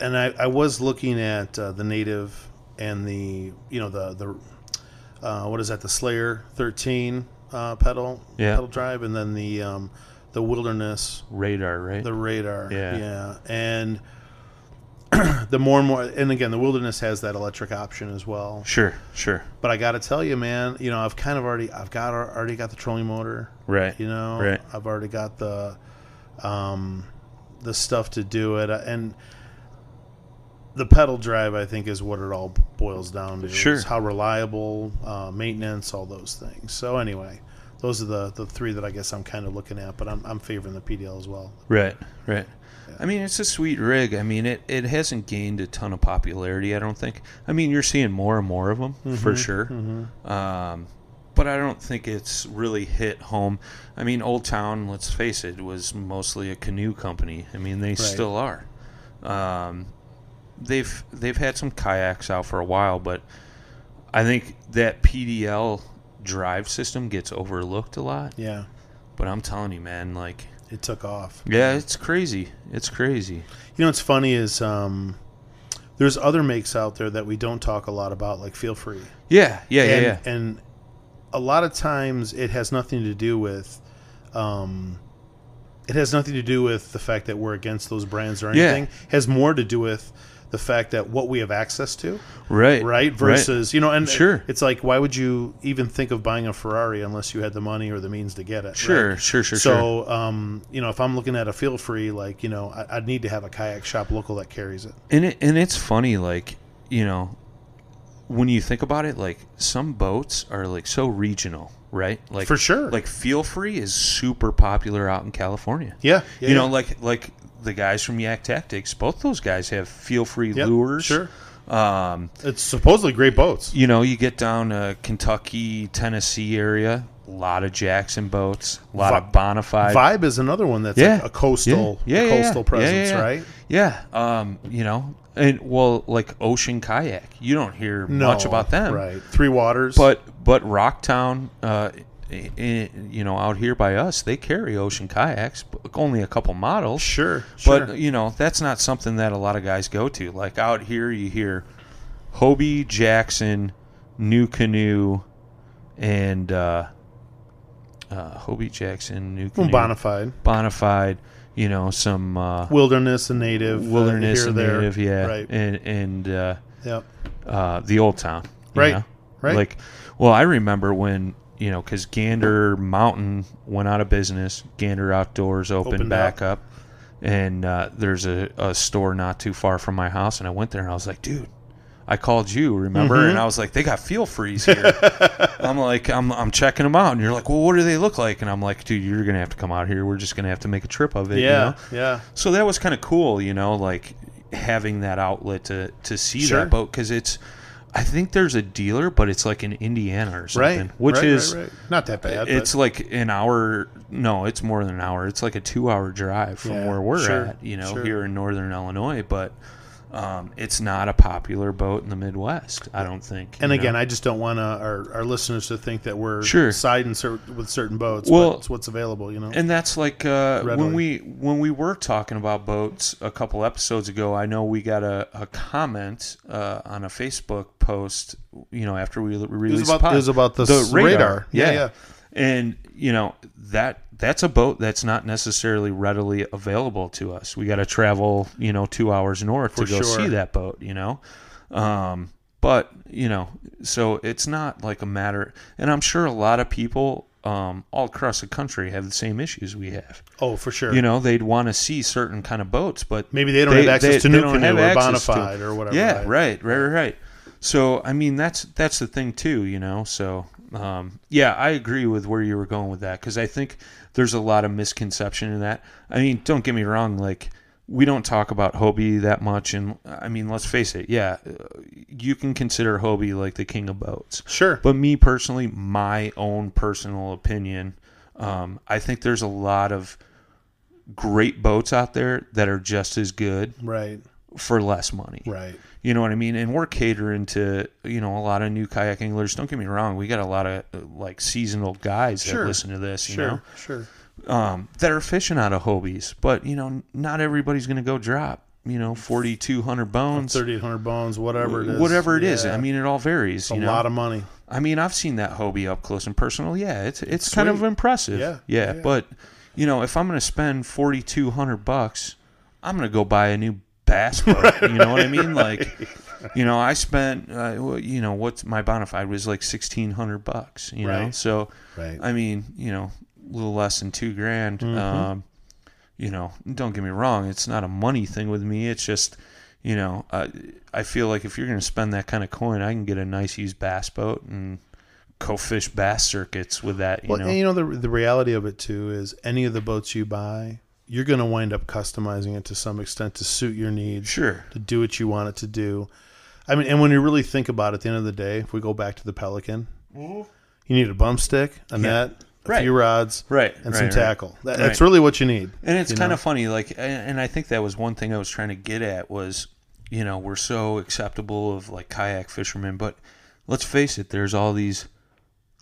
and I, I was looking at uh, the native and the you know the the uh, what is that the Slayer thirteen uh, pedal Yeah. pedal drive, and then the um, the Wilderness Radar, right? the Radar, Yeah. yeah, and the more and more, and again, the Wilderness has that electric option as well. sure, sure. But I got to tell you, man, you know, I've kind of already, I've got already got the trolling motor. Right. You know, Right. I've already got the, um, the stuff to do it, and the pedal drive, I think, is what it all boils down to. Sure. is how reliable, uh, maintenance, all those things. So anyway, those are the the three that I guess I'm kind of looking at, but I'm I'm favoring the PDL as well. Right, right. I mean, it's a sweet rig. I mean, it, it hasn't gained a ton of popularity, I don't think. I mean, you're seeing more and more of them, Mm-hmm, for sure. Um, but I don't think it's really hit home. I mean, Old Town, let's face it, was mostly a canoe company. I mean, they still are. Um, they've they've had some kayaks out for a while, but I think that PDL drive system gets overlooked a lot. Yeah, But I'm telling you, man, like it took off. yeah, it's crazy. It's crazy. You know what's funny is um, there's other makes out there that we don't talk a lot about, like Feel Free. Yeah, yeah, yeah, and, yeah. and a lot of times it has nothing to do with um, it has nothing to do with the fact that we're against those brands or Yeah. anything it has more to do with the fact that what we have access to Right, right versus you know and Sure. it's like why would you even think of buying a ferrari unless you had the money or the means to get it Sure, right? sure, sure, so um, you know if i'm looking at a feel free like you know I, i'd need to have a kayak shop local that carries it and it, and it's funny, like you know, when you think about it, like some boats are like so regional, right? Like For sure. Like Feel Free is super popular out in California. yeah, yeah you know, yeah. like like the guys from Yak Tactics, both those guys have Feel Free Yep, lures. sure Um, it's supposedly great boats you know, you get down to Kentucky, Tennessee area, a lot of Jackson boats, a lot Vi- of Bonafide. Vibe is another one that's yeah, like a coastal, yeah, yeah, a coastal presence, right? Yeah, um, you know, and well, like Ocean Kayak, you don't hear much about them, right? Three Waters, But but Rocktown, uh, i- i- you know, out here by us, they carry Ocean Kayaks, but only a couple models. sure, sure. But you know, that's not something that a lot of guys go to. Like out here, you hear Hobie, Jackson, NuCanoe, and uh, uh, Hobie, Jackson, New Well, Canoe, Bonafide, Bonafide. You know, some uh, Wilderness, and Native, uh, wilderness and there. native, yeah, right. and and uh, Yep. uh, the old town, you Right, know? right. Like, well, I remember when you know, because Gander Mountain went out of business, Gander Outdoors opened, Opened back up, and uh, there's a, a store not too far from my house, and I went there and I was like, dude. I called you, remember? Mm-hmm. And I was like, they got feel freeze here. I'm like, I'm, I'm checking them out. And you're like, well, what do they look like? And I'm like, dude, you're going to have to come out here. We're just going to have to make a trip of it. you Yeah, know? yeah. So that was kind of cool, you know, like having that outlet to to see Sure. that boat because it's. I think there's a dealer, but it's like in Indiana or something, Right. which right, is right. not that bad. it's but like an hour. No, it's more than an hour. It's like a two-hour drive from Yeah, where we're sure, at, you know, sure. here in northern Illinois. But um, it's not a popular boat in the Midwest. I don't think. and again, know? I just don't want our, our listeners to think that we're Sure. siding with certain boats. Well- but it's what's available, you know. And that's like uh, when we when we were talking about boats a couple episodes ago. I know we got a, a comment uh, on a Facebook post. You know, after we it was released about it was about the, the s- radar. Yeah, yeah. And you know that that's a boat that's not necessarily readily available to us. We got to travel, you know, two hours north For to go sure. see that boat. You know, um, but you know, so it's not like a matter. And I'm sure a lot of people um, all across the country have the same issues we have. Oh, for sure. You know, they'd want to see certain kind of boats, but Maybe they don't have access to they New don't Canoe or to- Bonafide or whatever, Yeah, right, right, right, right. So I mean, that's that's the thing too, you know. So um, yeah, I agree with where you were going with that because I think there's a lot of misconception in that. I mean, don't get me wrong, like we don't talk about Hobie that much, and I mean, let's face it, yeah, you can consider Hobie like the king of boats. Sure. But me personally, my own personal opinion, um, I think there's a lot of great boats out there that are just as good right. For less money. Right. You know what I mean? And we're catering to, you know, a lot of new kayak anglers. Don't get me wrong, we got a lot of uh, like seasonal guys Sure. that listen to this, you Sure. Sure. um, that are fishing out of Hobies. But, you know, not everybody's going to go drop, you know, 4,200 bones, Thirty eight hundred bones, whatever it is. whatever it is. Yeah. I mean, it all varies. it's a know? lot of money. I mean, I've seen that Hobie up close and personal. Yeah, it's it's kind of impressive. Yeah, yeah, yeah. But you know, if I'm going to spend forty two hundred bucks, I'm going to go buy a new bass boat. You know what I mean? Like, you know, I spent, uh, you know, what's my bonafide was like sixteen hundred bucks. You know, so Right. I mean, you know, a little less than two grand. Mm-hmm. Um, you know, don't get me wrong; it's not a money thing with me. It's just, you know, uh, I feel like if you're going to spend that kind of coin, I can get a nice used bass boat and go fish bass circuits with that. You Well, know, and you know the the reality of it too is any of the boats you buy, you're going to wind up customizing it to some extent to suit your needs, sure, to do what you want it to do. I mean, and when you really think about it, at the end of the day, if we go back to the Pelican, you need a bump stick, a net, a Mm-hmm. Right. few rods, right, and right, some right. tackle. That. That's really what you need. And it's kind know? of funny, like, and I think that was one thing I was trying to get at was, you know, we're so acceptable of like kayak fishermen, but let's face it, there's all these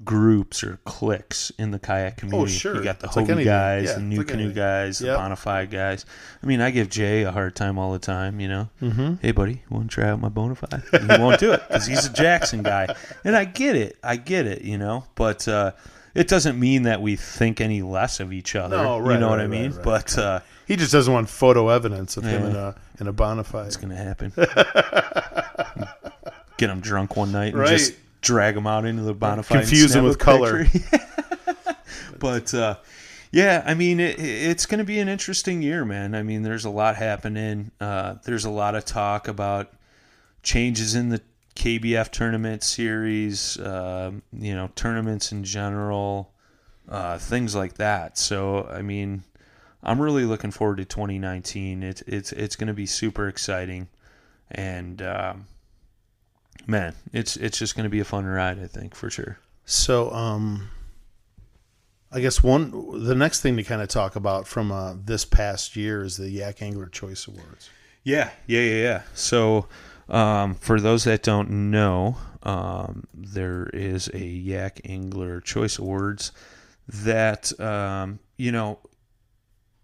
groups or cliques in the kayak community. Oh, sure. You got the It's Hobie anything. guys, Yeah, the new like canoe anything. guys, Yep. the bonafide guys. I mean, I give Jay a hard time all the time. You know, mm-hmm. hey buddy, want to try out my bonafide? He won't do it because he's a Jackson guy, and I get it. I get it. You know, but. uh it doesn't mean that we think any less of each other. No, right, you right, know what I mean? right, right. But uh, He just doesn't want photo evidence of him in a in a Bonafide. it's gonna happen. Get him drunk one night and Right. just drag them out into the bonfire. Confuse them with color. but uh, yeah, I mean, it, it's going to be an interesting year, man. I mean, there's a lot happening. Uh, there's a lot of talk about changes in the KBF tournament series. um, you know, tournaments in general, uh, things like that. So, I mean. I'm really looking forward to 2019. It's it's it's going to be super exciting, and um, man, it's it's just going to be a fun ride. I think for sure. So, um, I guess one the next thing to kind of talk about from uh, this past year is the Yak Angler Choice Awards. Yeah, yeah, yeah, yeah. So, um, for those that don't know, um, there is a Yak Angler Choice Awards that um, you know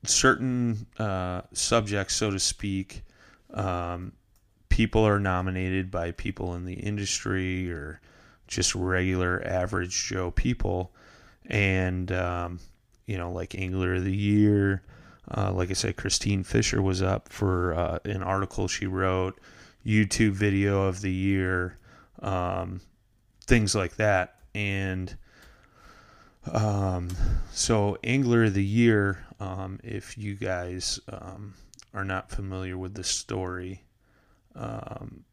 certain uh, subjects, so to speak, um, people are nominated by people in the industry or just regular average Joe people, and um, you know, like Angler of the Year. Uh, like I said, Christine Fisher was up for uh, an article she wrote, YouTube video of the year, um, things like that. And um, so, Angler of the Year, um, if you guys um, are not familiar with the story, um,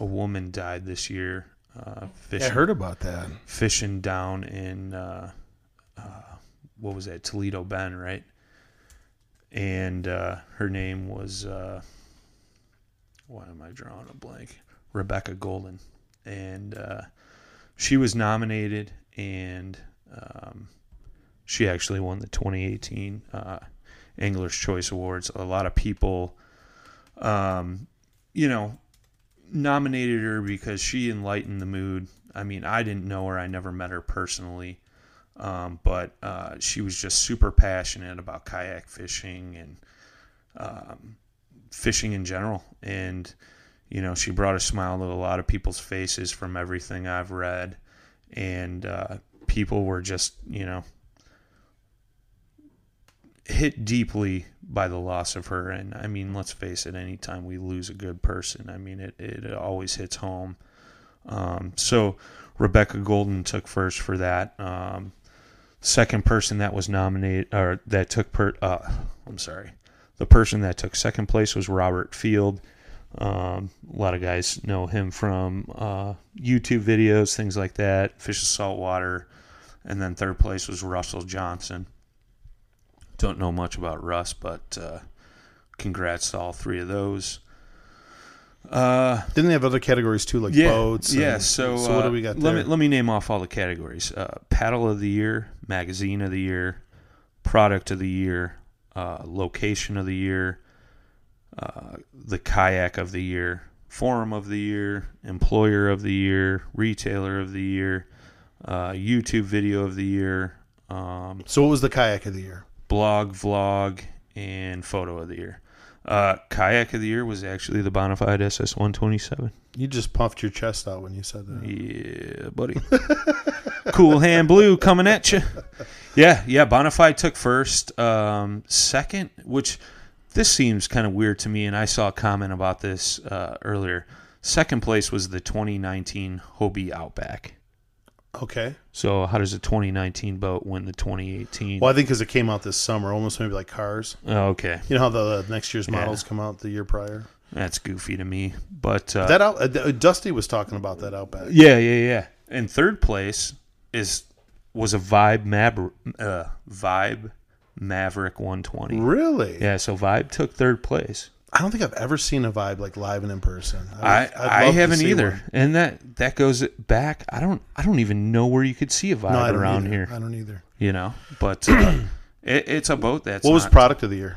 a woman died this year uh, Yeah, I heard about that. fishing down in uh, uh, what was that Toledo Bend, right? And uh, her name was uh, why am I drawing a blank? Rebecca Golden, and uh, she was nominated, and um, she actually won the 2018 uh, Angler's Choice Awards. A lot of people, um, you know, nominated her because she enlightened the mood. I mean, I didn't know her, I never met her personally, um, but uh, she was just super passionate about kayak fishing and um, fishing in general. And, you know, she brought a smile to a lot of people's faces from everything I've read. And, uh, people were just you know hit deeply by the loss of her. And I mean, let's face it, anytime we lose a good person, I mean, it, it always hits home. Um, so Rebecca Golden took first for that. Um, second person that was nominated or that took per, uh, I'm sorry, the person that took second place was Robert Field. Um, a lot of guys know him from uh, YouTube videos, things like that, Fish of Salt Water. And then third place was Russell Johnson. Don't know much about Russ, but uh, congrats to all three of those. Uh, Didn't they have other categories too, like yeah, boats? yeah. and- So, so what uh, do we got Let me let me name off all the categories: uh, paddle of the year, magazine of the year, product of the year, uh, location of the year, uh, the kayak of the year, forum of the year, employer of the year, retailer of the year, uh, YouTube video of the year, um, so what was the kayak of the year? Blog, vlog, and photo of the year. Uh, kayak of the year was actually the Bonafide SS 127. You just puffed your chest out when you said that. Yeah, buddy. cool hand blue coming at you. Yeah, yeah. Bonafide took first. Um, second, which this seems kind of weird to me, and I saw a comment about this uh, earlier. Second place was the 2019 Hobie Outback. Okay. So how does a 2019 boat win the 2018? Well, I think because it came out this summer, almost maybe like cars. Oh, okay, You know how the next year's Yeah. models come out the year prior. that's goofy to me. But uh, That out, uh, Dusty was talking about that Outback. Yeah, yeah, yeah. And third place is was a Vibe Mab- uh, Vibe Maverick 120. Really? Yeah, so Vibe took third place. I don't think I've ever seen a vibe like live and in person. I would- I to haven't either, one. and that that goes back. I don't I don't even know where you could see a Vibe No, around either. here. I don't either. You know, but uh, it, it's a boat that's What was not- product of the year?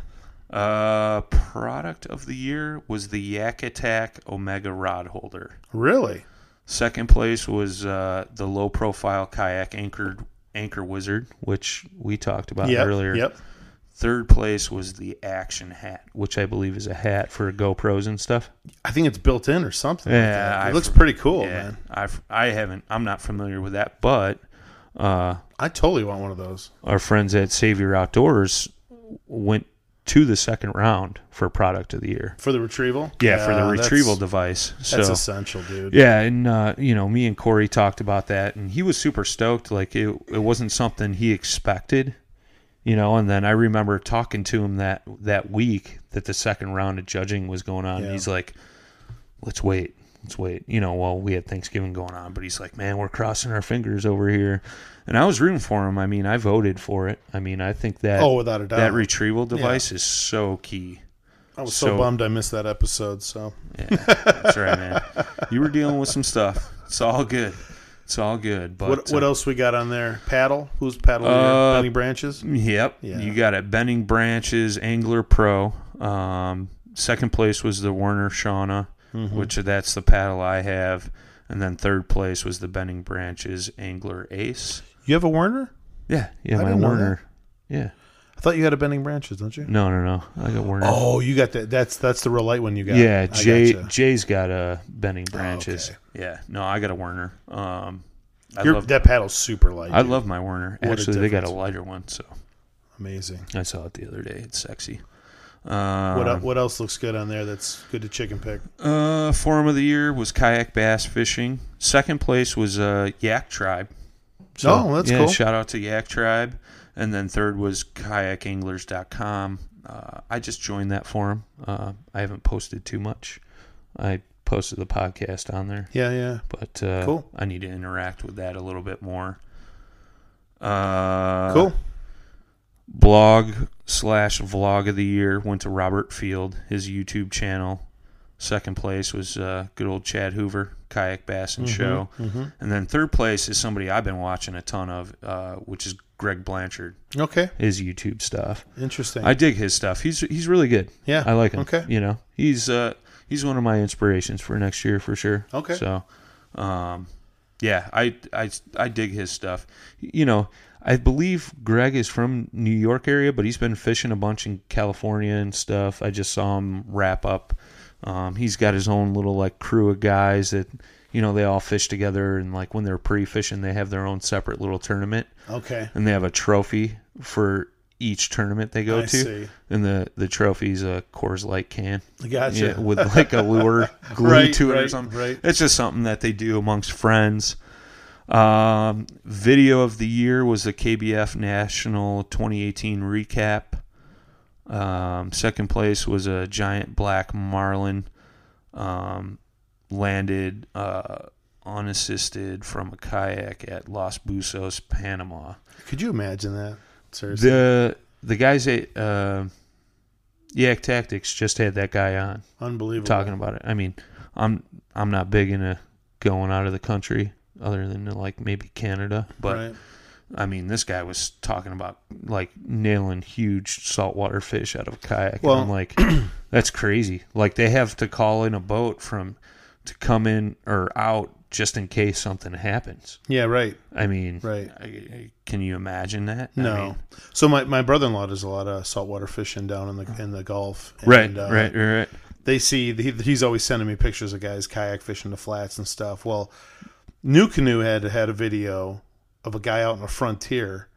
uh product of the year was the Yak Attack Omega rod holder. Really? Second place was uh, the low profile kayak anchored anchor wizard, which we talked about Yep. earlier. Yep. Third place was the action hat, which I believe is a hat for GoPros and stuff. I think it's built in or something. Yeah, like that. it I looks pretty cool, yeah, man. I've I haven't I'm not familiar with that, but uh, I totally want one of those. our friends at Savior Outdoors went to the second round for product of the year. For the retrieval? Yeah, for the that's- retrieval device. That's so essential, dude. Yeah, and uh, you know, me and Corey talked about that, and he was super stoked. Like it, it wasn't something he expected, you know. And then I remember talking to him that that week that the second round of judging was going on. Yeah. And he's like, "Let's wait, let's wait." You know, well, we had Thanksgiving going on, but he's like, "Man, we're crossing our fingers over here." And I was rooting for him. I mean, I voted for it. I mean, I think that Oh, without a doubt. that retrieval device is so key. I was so, so- bummed I missed that episode. So Yeah, that's right, man. You were dealing with some stuff. It's all good. It's all good. But what what uh, else we got on there? Paddle? Who's paddle? of the year? Uh, Benny Branches? Yep. Yeah. You got it. Bending Branches Angler Pro. Um, second place was the Werner Shuna, Mm-hmm. which that's the paddle I have. And then third place was the Bending Branches Angler Ace. You have a Werner? Yeah, yeah, I my Werner. Yeah. I thought you had a Bending Branches, don't you? No, no, no. I got Werner. Oh, you got that. That's that's the real light one you got. yeah, Jay gotcha. Jay's got a Bending Branches. okay. Yeah. No, I got a Werner. Um, I Your- love that paddle's super light. I dude. love my Werner. What Actually, they got a lighter one, so Amazing. I saw it the other day. It's sexy. Um, What what else looks good on there? That's good to chicken pick. Uh, forum of the year was kayak bass fishing. Second place was uh, Yak Tribe. Oh, that's yeah, cool. Shout out to Yak Tribe. And then third was kayakanglers.com. Uh, I just joined that forum. Uh, I haven't posted too much. I posted the podcast on there, Yeah, yeah. but uh, Cool. I need to interact with that a little bit more. Uh, Cool. blog slash vlog of the year went to Robert Field, his YouTube channel. Second place was uh, good old Chad Hoover, Kayak Bassin' Show. And then third place is somebody I've been watching a ton of, uh, which is Greg Blanchard, Okay. his YouTube stuff. Interesting. I dig his stuff. He's he's really good. Yeah, I like him. okay. You know, he's uh he's one of my inspirations for next year for sure. Okay. So, um, yeah, I I I dig his stuff. You know, I believe Greg is from New York area, but he's been fishing a bunch in California and stuff. I just saw him wrap up. Um, he's got his own little like crew of guys that you know, they all fish together, and like when they're pre-fishing, they have their own separate little tournament, Okay. and they have a trophy for each tournament they go I to, see. and the the trophy's a Coors Light can, Gotcha. yeah, with like a lure glued Right, to it or something. right. It's just something that they do amongst friends. Um, video of the year was the KBF National 2018 recap. Um, second place was a giant black marlin. Um, landed uh, unassisted from a kayak at Los Buzos, Panama. Could you imagine that? Seriously. The the guys at uh, Yak Tactics just had that guy on Unbelievable. talking about it. I mean, I'm I'm not big into going out of the country other than like maybe Canada, but right. I mean, this guy was talking about like nailing huge saltwater fish out of a kayak. Well- and I'm like, that's crazy. Like they have to call in a boat from to come in or out just in case something happens. Yeah, right. I mean, Right. I, I- can you imagine that? I No. mean, so my, my brother in law does a lot of saltwater fishing down in the in the Gulf. right, uh, right, right, right. They see he, he's always sending me pictures of guys kayak fishing the flats and stuff. Well, NuCanoe had had a video of a guy out in the frontier,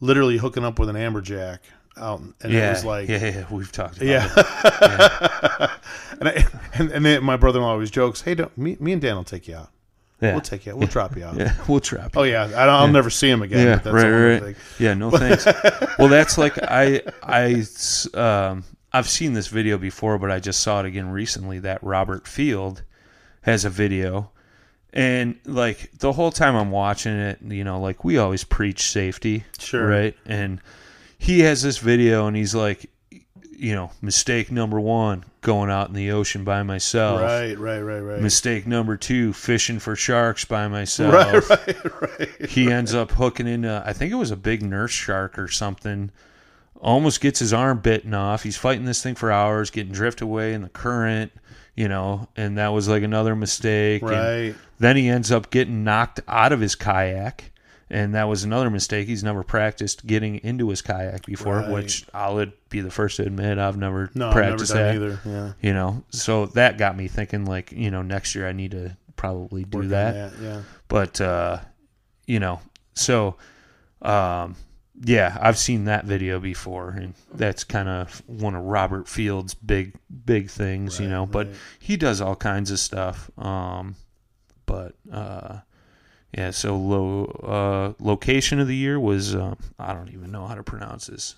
literally hooking up with an amberjack out, and Yeah, it was like, yeah, yeah, we've talked about yeah. it. and, I, and and then my brother in law always jokes, "Hey, don't, me, me and Dan will take you out. Yeah, We'll take you. out. We'll drop you out." yeah, we'll trap. You. Oh yeah, I, I'll never see him again. yeah, right, right. Yeah, no thanks. well, that's like I I um I've seen this video before, but I just saw it again recently. That Robert Field has a video, and like the whole time I'm watching it, you know, like we always preach safety, Sure. right? And he has this video, and he's like, you know, mistake number one, going out in the ocean by myself. Right, right, right, right. Mistake number two, fishing for sharks by myself Right, right, right. he ends up hooking into I think it was a big nurse shark or something. Almost gets his arm bitten off. He's fighting this thing for hours, getting drift away in the current, you know, and that was like another mistake. And Right. Then he ends up getting knocked out of his kayak, and that was another mistake. He's never practiced getting into his kayak before, Right. which I'll be the first to admit I've never No, I've never practiced that either. Yeah. you know so that got me thinking like you know next year i need to probably do Work on that Yeah. but uh you know so um yeah i've seen that video before and that's kind of one of robert field's big big things you know but right. he does all kinds of stuff um but uh yeah so low uh location of the year was um i don't even know how to pronounce this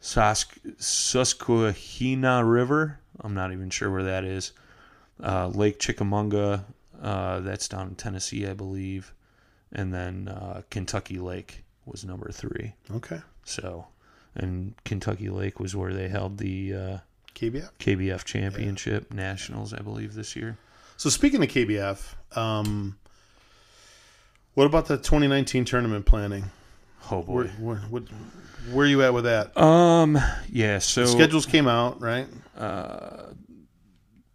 Sask- Susquehanna River. I'm not even sure where that is. Uh, Lake Chickamauga. Uh, that's down in Tennessee, I believe. And then uh, Kentucky Lake was number three. Okay. So, and Kentucky Lake was where they held the uh, KBF. KBF Championship Nationals, I believe, this year. So speaking of KBF, um, what about the 2019 tournament planning? Oh boy. Where, where, what, where are you at with that? Um. Yeah. So Schedules came out, right?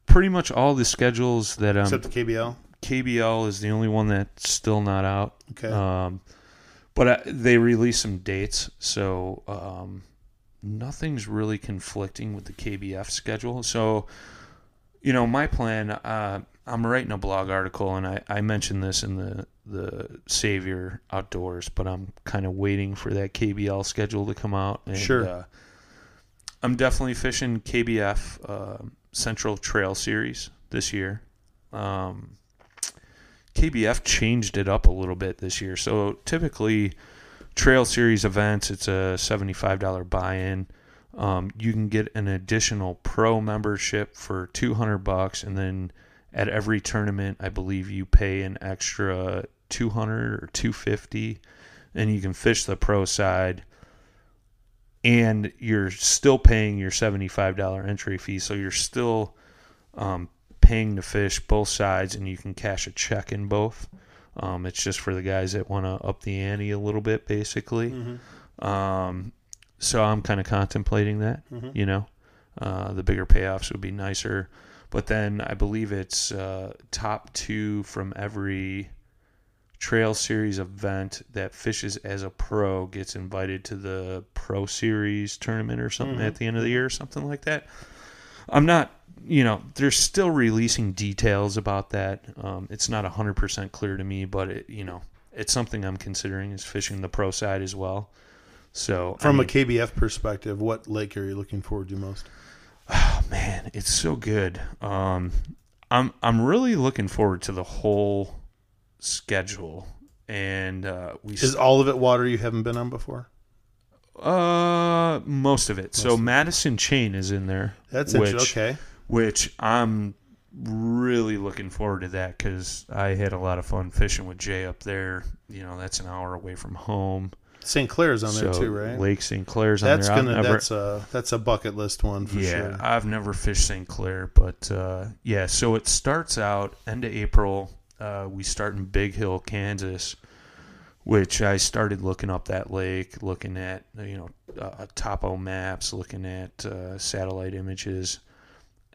pretty much all the schedules that um, Except the KBL. KBL is the only one that's still not out. Okay. Um, but uh, they released some dates, so um, nothing's really conflicting with the KBF schedule. So, you know, my plan. Uh, I'm writing a blog article, and I, I mentioned this in the the Savior Outdoors, but I'm kind of waiting for that KBL schedule to come out. And, Sure. Uh, I'm definitely fishing KBF uh, Central Trail Series this year. Um, KBF changed it up a little bit this year. So typically, Trail Series events, it's a seventy-five dollar buy-in. Um, you can get an additional pro membership for two hundred bucks, and then at every tournament, I believe you pay an extra two hundred or two fifty, and you can fish the pro side. And you're still paying your seventy-five dollar entry fee, so you're still um, paying to fish both sides, and you can cash a check in both. Um, it's just for the guys that want to up the ante a little bit, basically. Um, so I'm kind of contemplating that. You know, uh, the bigger payoffs would be nicer, but then I believe it's uh, top two from every Trail Series event that fishes as a pro gets invited to the Pro Series tournament or something at the end of the year or something like that. I'm not you know, they're still releasing details about that. Um, it's not hundred percent clear to me, but it, you know, it's something I'm considering is fishing the pro side as well. So From a KBF perspective, what lake are you looking forward to most? Man, it's so good. Um, I'm I'm really looking forward to the whole schedule, and uh, we Is all of it water you haven't been on before? uh most of it. so Madison Chain is in there. That's which. Okay. Which I'm really looking forward to that because I had a lot of fun fishing with Jay up there. You know, that's an hour away from home. St. Clair's on there too, right? Lake St. Clair's that's on there. gonna never, that's a that's a bucket list one for yeah, sure. I've never fished St. Clair, but uh, yeah. So it starts out end of April. Uh, we start in Big Hill, Kansas, which I started looking up that lake, looking at you know uh, topo maps, looking at uh, satellite images,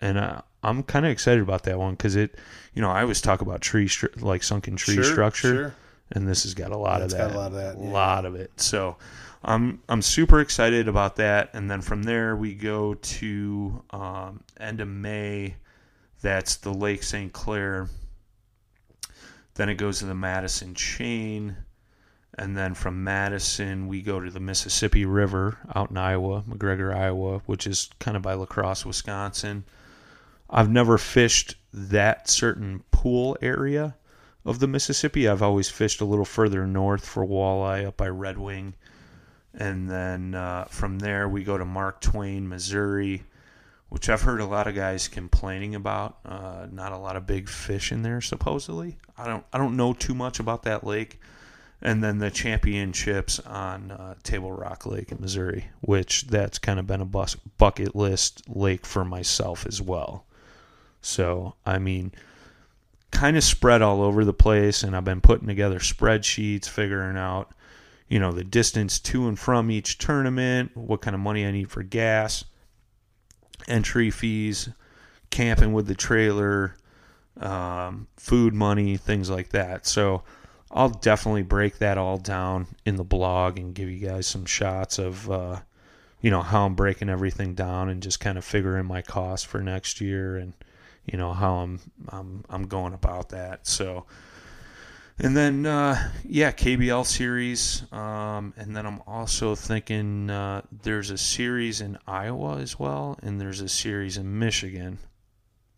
and uh, I'm kind of excited about that one because it, you know, I always talk about tree stru- like sunken tree Sure, structure sure. And this has got a lot It's of got that. a lot of that, yeah. lot of it. So I'm I'm super excited about that. And then from there we go to um, end of May. That's the Lake St. Clair. Then it goes to the Madison chain. And then from Madison, we go to the Mississippi River out in Iowa, McGregor, Iowa, which is kind of by La Crosse, Wisconsin. I've never fished that certain pool area of the Mississippi. I've always fished a little further north for walleye up by Red Wing. And then uh, from there, we go to Mark Twain, Missouri, which I've heard a lot of guys complaining about. Uh, not a lot of big fish in there, supposedly. I don't, I don't know too much about that lake. And then the championships on uh, Table Rock Lake in Missouri, which that's kind of been a bus- bucket list lake for myself as well. So, I mean, kind of spread all over the place and I've been putting together spreadsheets figuring out you know the distance to and from each tournament what kind of money I need for gas entry fees camping with the trailer um, food money things like that. So I'll definitely break that all down in the blog and give you guys some shots of uh, you know how I'm breaking everything down and just kind of figuring my costs for next year and you know how I'm I'm I'm going about that. So, and then uh, yeah, KBL series, um, and then I'm also thinking uh, there's a series in Iowa as well, and there's a series in Michigan,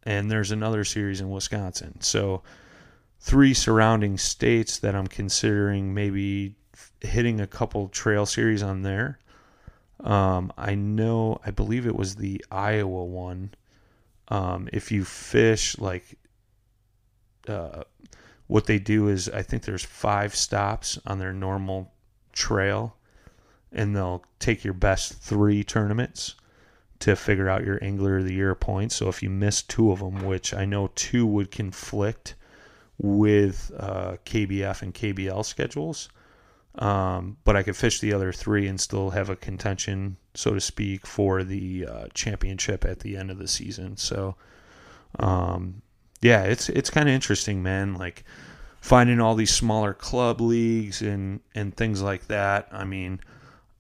and there's another series in Wisconsin. So, three surrounding states that I'm considering maybe hitting a couple trail series on there. Um, I know, I believe it was the Iowa one um, if you fish like uh, what they do is i think there's five stops on their normal trail and they'll take your best three tournaments to figure out your angler of the year points. So if you miss two of them which i know two would conflict with uh, kbf and kbl schedules um, but I could fish the other three and still have a contention, so to speak, for the uh, championship at the end of the season. So, um, yeah, it's it's kind of interesting, man. Like finding all these smaller club leagues and and things like that. I mean,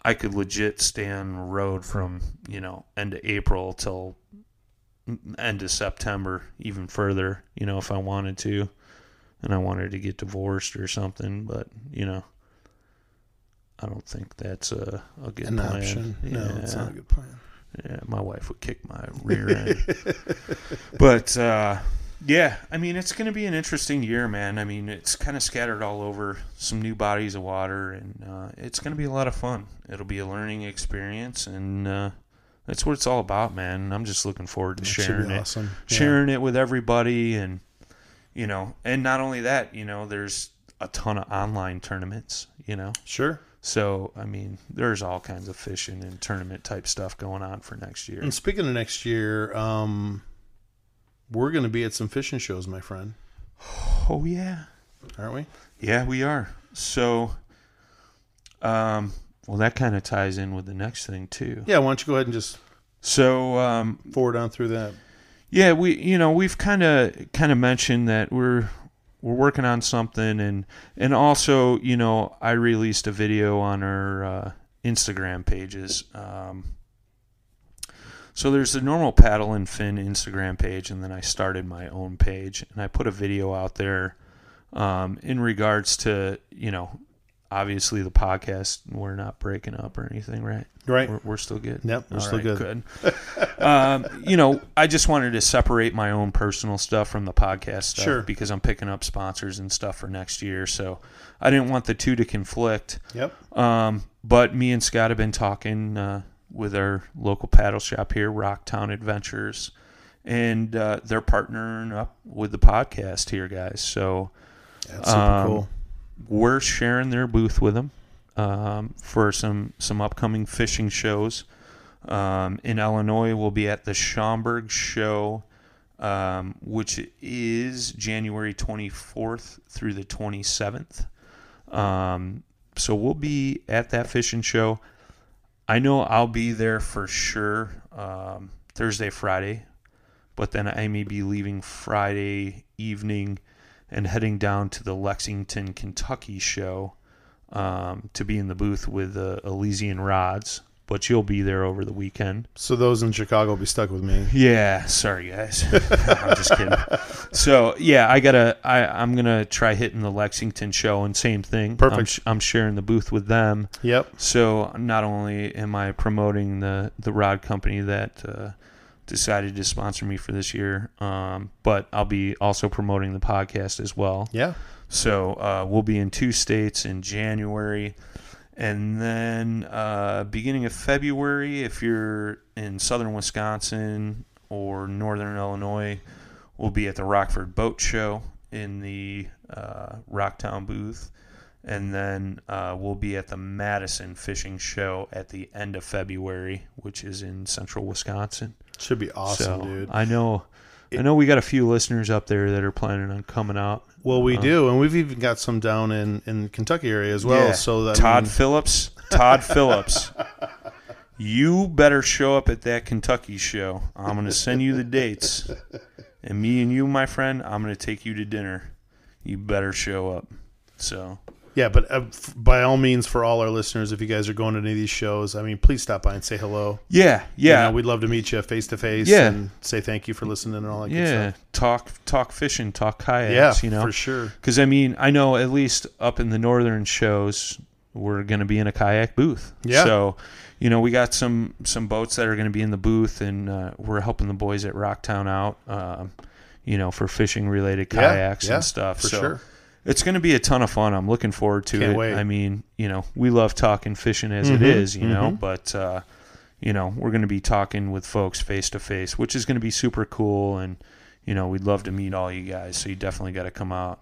I could legit the road from you know end of April till end of September, even further. You know, if I wanted to, and I wanted to get divorced or something, but you know. I don't think that's a, a good An plan. option. No, it's Yeah. not a good plan. Yeah, my wife would kick my rear end. but uh, yeah, I mean, it's going to be an interesting year, man. I mean, it's kind of scattered all over some new bodies of water, and uh, it's going to be a lot of fun. It'll be a learning experience, and uh, that's what it's all about, man. I'm just looking forward to sharing it, awesome. Yeah. sharing it with everybody, and you know, and not only that, you know, there's a ton of online tournaments, you know. Sure. So, I mean, there's all kinds of fishing and tournament type stuff going on for next year. And speaking of next year, um, we're going to be at some fishing shows, my friend, Oh yeah, aren't we? yeah, we are. So, um, well, that kind of ties in with the next thing too. Yeah. Why don't you go ahead and just So, um, forward on through that? yeah, we, you know, we've kind of kind of mentioned that we're we're working on something, and and also, you know, I released a video on our uh, Instagram pages. Um, So there's the normal paddle and fin Instagram page, and then I started my own page, and I put a video out there um, in regards to you know, obviously the podcast. We're not breaking up or anything, right? Right. We're, we're still good. Yep, we're All still right, good. good. um, you know, I just wanted to separate my own personal stuff from the podcast stuff Sure. because I'm picking up sponsors and stuff for next year. So I didn't want the two to conflict. Yep. Um, but me and Scott have been talking uh, with our local paddle shop here, Rocktown Adventures, and uh, they're partnering up with the podcast here, guys. So That's super Um, cool. We're sharing their booth with them um, for some some upcoming fishing shows. Um, in Illinois, we'll be at the Schaumburg Show, um, which is January 24th through the 27th. Um, so we'll be at that fishing show. I know I'll be there for sure um, Thursday, Friday, but then I may be leaving Friday evening and heading down to the Lexington, Kentucky show um, to be in the booth with uh, Elysian Rods. But you'll be there over the weekend. So those in Chicago will be stuck with me. Yeah, sorry guys. I'm just kidding. So yeah, I gotta. I I'm gonna try hitting the Lexington show and same thing. I'm, Perfect. sh- I'm sharing the booth with them. Yep. So not only am I promoting the the rod company that uh, decided to sponsor me for this year, um, but I'll be also promoting the podcast as well. Yeah. So uh, we'll be in two states in January. And then uh, beginning of February, if you're in southern Wisconsin or northern Illinois, we'll be at the Rockford Boat Show in the uh, Rocktown booth. And then uh, we'll be at the Madison Fishing Show at the end of February, which is in central Wisconsin. Should be awesome, so dude. I know, I know we got a few listeners up there that are planning on coming out. Well, we Uh, do, and we've even got some down in in Kentucky area as well. Yeah. So that Todd I mean, Phillips, Todd Phillips, you better show up at that Kentucky show. I'm going to send you the dates, and me and you, my friend, I'm going to take you to dinner. You better show up. So yeah, but uh, f- by all means, for all our listeners, if you guys are going to any of these shows, I mean, please stop by and say hello. yeah, You yeah, know, we'd love to meet you face to face. Yeah. and say thank you for listening and all that. yeah. good stuff. Talk, talk fishing, talk kayaks. yeah, you know, for sure. Because I mean, I know at least up in the northern shows, we're going to be in a kayak booth. Yeah. So, you know, we got some some boats that are going to be in the booth, and uh, we're helping the boys at Rocktown out. Um, you know, for fishing related Yeah, kayaks yeah, and stuff. for so sure. It's going to be a ton of fun. I'm looking forward to Can't it. wait. I mean, you know, we love talking fishing as Mhm, it is, you know, mhm. but uh, you know, we're going to be talking with folks face to face, which is going to be super cool and you know, we'd love to meet all you guys, so you definitely got to come out.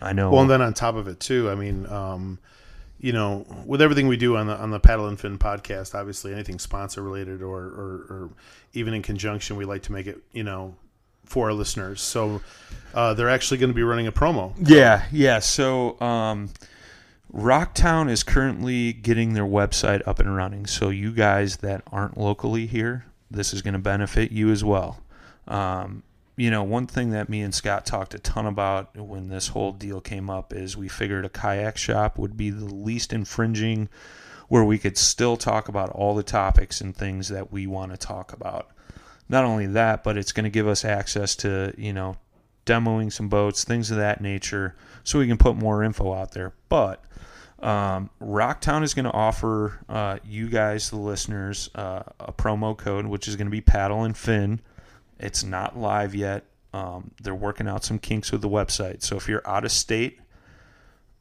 I know. Well, and then on top of it too, I mean, um, you know, with everything we do on the on the Paddle and Fin podcast, obviously anything sponsor related or, or or even in conjunction, we like to make it, you know, for our listeners. So uh, they're actually going to be running a promo. Yeah, yeah. So, um, Rocktown is currently getting their website up and running. So, you guys that aren't locally here, this is going to benefit you as well. Um, you know, one thing that me and Scott talked a ton about when this whole deal came up is we figured a kayak shop would be the least infringing, where we could still talk about all the topics and things that we want to talk about. Not only that, but it's going to give us access to, you know, demoing some boats, things of that nature, so we can put more info out there. But um, Rocktown is going to offer uh, you guys, the listeners, uh, a promo code, which is going to be Paddle and Fin. It's not live yet. Um, they're working out some kinks with the website. So if you're out of state,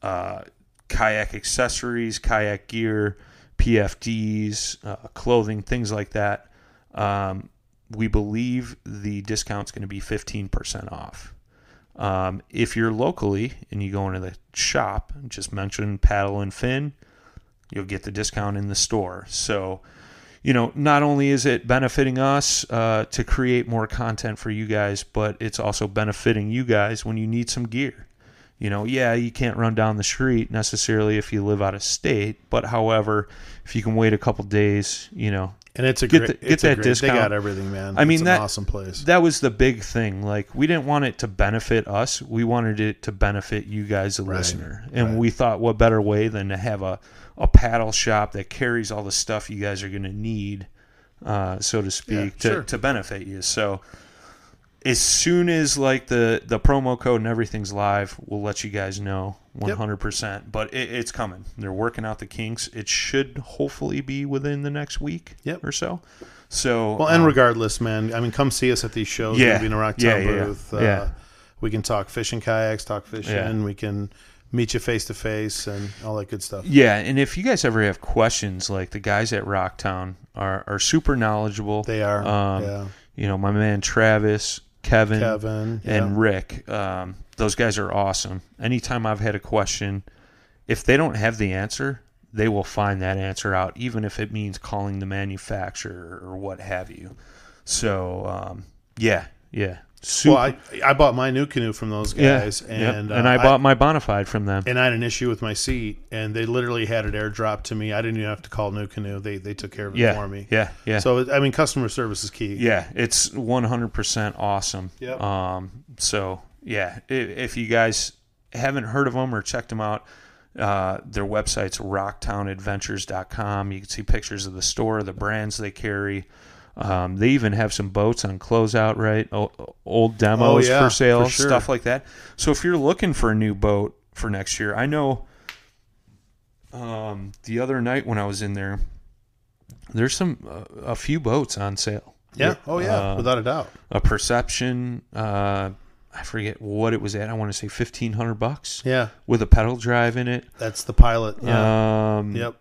uh, kayak accessories, kayak gear, PFDs, uh, clothing, things like that, um, we believe the discount's going to be 15% off. Um, if you're locally and you go into the shop, just mention paddle and fin, you'll get the discount in the store. So, you know, not only is it benefiting us uh, to create more content for you guys, but it's also benefiting you guys when you need some gear. You know, yeah, you can't run down the street necessarily if you live out of state, but however, if you can wait a couple days, you know, And it's a Get great, the- get that great, discount. They got everything, man. I mean, it's an that- awesome place. that was the big thing. Like we didn't want it to benefit us. We wanted it to benefit you guys, the Right, listener. And right. we thought, what better way than to have a, a paddle shop that carries all the stuff you guys are going to need uh, so to speak, Yeah, to, sure. to benefit you. So as soon as like the the promo code and everything's live, we'll let you guys know 100%. But it, it's coming. They're working out the kinks. It should hopefully be within the next week Yep. or so. So Well, and um, regardless, man, I mean, come see us at these shows. Yeah. We'll be in a Rocktown Yeah, yeah, yeah. booth. Uh, Yeah. We can talk fishing kayaks, talk fishing. Yeah. We can meet you face to face and all that good stuff. Yeah, and if you guys ever have questions, like the guys at Rocktown are, are super knowledgeable. They are. Um, yeah. You know, my man Travis, Kevin, Kevin. Yeah. and Rick. Um, those guys are awesome. Anytime I've had a question, if they don't have the answer, they will find that answer out, even if it means calling the manufacturer or what have you. So, um, yeah, yeah. Super. well, I, I bought my NuCanoe from those yeah, guys, yep. and and uh, I bought my Bonafide from them. and I had an issue with my seat, and they literally had it airdropped to me. I didn't even have to call NuCanoe; they they took care of it yeah, for me. yeah, yeah. So I mean, customer service is key. Yeah, it's 100% awesome. Yep. Um, so, yeah, if, you guys haven't heard of them or checked them out, uh, their website's rocktownadventures.com. You can see pictures of the store, the brands they carry. Um, they even have some boats on closeout, right? O- old demos Oh, yeah, for sale, for sure. stuff like that. So if you're looking for a new boat for next year, I know um, the other night when I was in there, there's some uh, a few boats on sale Yeah. Oh yeah, Uh, without a doubt. a perception uh i forget what it was at i want to say 1500 bucks Yeah, with a pedal drive in it that's the pilot. Yeah. um yep.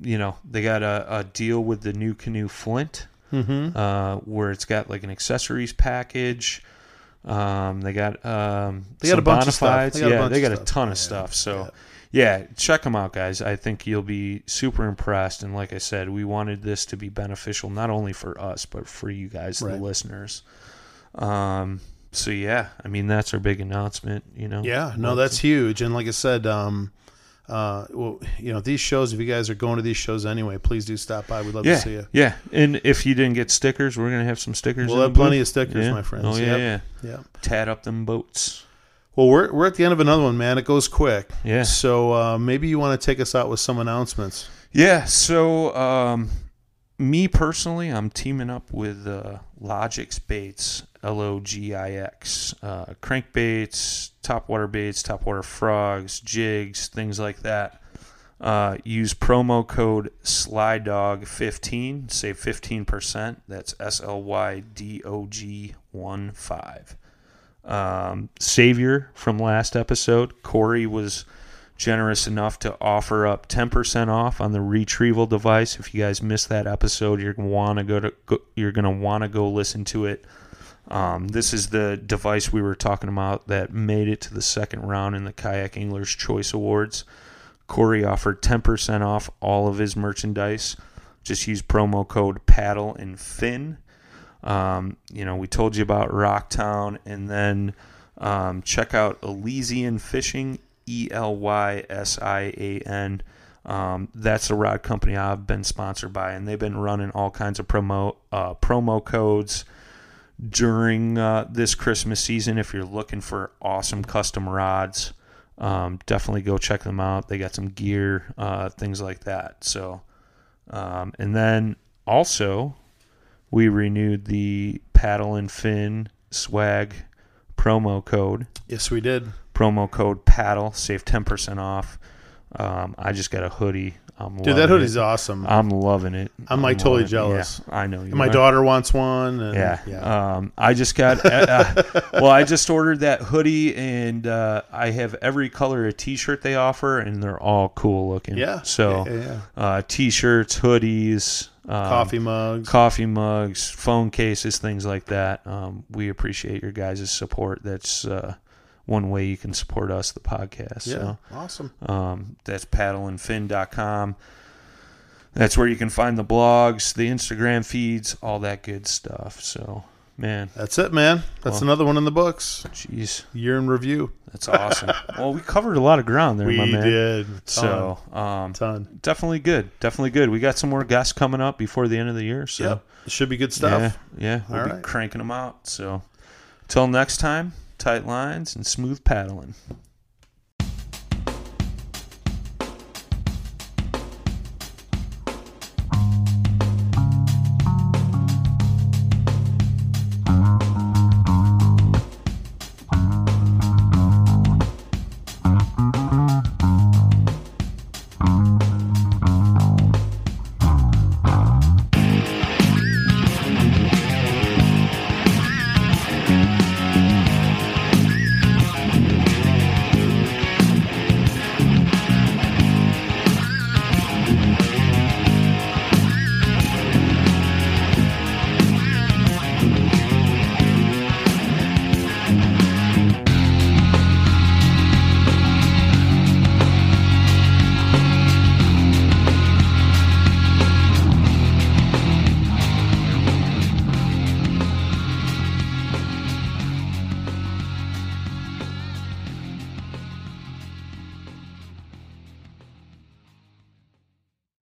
you know they got a, a deal with the NuCanoe flint Mm-hmm. uh where it's got like an accessories package um they got um They got a bunch of stuff. They got a yeah they got a ton of Yeah, stuff so yeah, check them out, guys. I think you'll be super impressed. And like I said, we wanted this to be beneficial not only for us but for you guys, Right. the listeners. Um, so yeah, I mean that's our big announcement. You know. Yeah, no, that's huge. And like I said, um, uh, well, you know, these shows. If you guys are going to these shows anyway, please do stop by. We'd love Yeah, to see you. yeah. And if you didn't get stickers, we're gonna have some stickers. We'll have plenty booth. of stickers, Yeah. my friends. Oh yeah, Yep. yeah. Yeah. Tat up them boats. Well, we're we're at the end of another one, man. It goes quick. Yeah. So uh, maybe you want to take us out with some announcements. Yeah. So, um, me personally, I'm teaming up with uh, Logix Baits, L O G I X, uh, crankbaits, topwater baits, topwater frogs, jigs, things like that. Uh, use promo code SLYDOG15, save 15%. That's S L Y D O G 1 5. Um, Savior from last episode, Corey was generous enough to offer up 10% off on the retrieval device. If you guys missed that episode, you're gonna want to go to you're gonna want to go listen to it. Um, this is the device we were talking about that made it to the second round in the Kayak Anglers Choice Awards. Corey offered 10% off all of his merchandise. Just use promo code paddle and fin. Um, you know, we told you about Rocktown, and then um, check out Elysian Fishing, E L Y S I A N. Um, that's a rod company I've been sponsored by, and they've been running all kinds of promo uh, promo codes during uh, this Christmas season. If you're looking for awesome custom rods, um, definitely go check them out. They got some gear, uh, things like that. So, um, and then also we renewed the paddle and fin swag promo code. Yes, we did. Promo code paddle save ten percent off. Um, I just got a hoodie. I'm Dude, that hoodie's it. awesome. I'm loving it. I'm, like, totally loving it. jealous. Yeah, I know you. my are. daughter wants one. And, Yeah. yeah. Um, I just got. Uh, uh, well, I just ordered that hoodie, and uh, I have every color of T-shirt they offer, and they're all cool looking. Yeah. So, Yeah, yeah. Uh, T-shirts, hoodies, um, Coffee mugs. coffee mugs, phone cases, things like that. Um, we appreciate your guys' support. That's uh, one way you can support us, the podcast. yeah. So. Awesome. Um, that's paddleandfin.com. That's where you can find the blogs, the Instagram feeds, all that good stuff. So, man, That's it, man. That's Well- another one in the books. jeez, Year in review. that's awesome. well, we covered a lot of ground there, we my man. did. Ton, So, um, ton. definitely good. Definitely good. We got some more guests coming up before the end of the year. So, Yep. It should be good stuff. yeah, yeah, we'll All be right. cranking them out. So, till next time, tight lines and smooth paddling.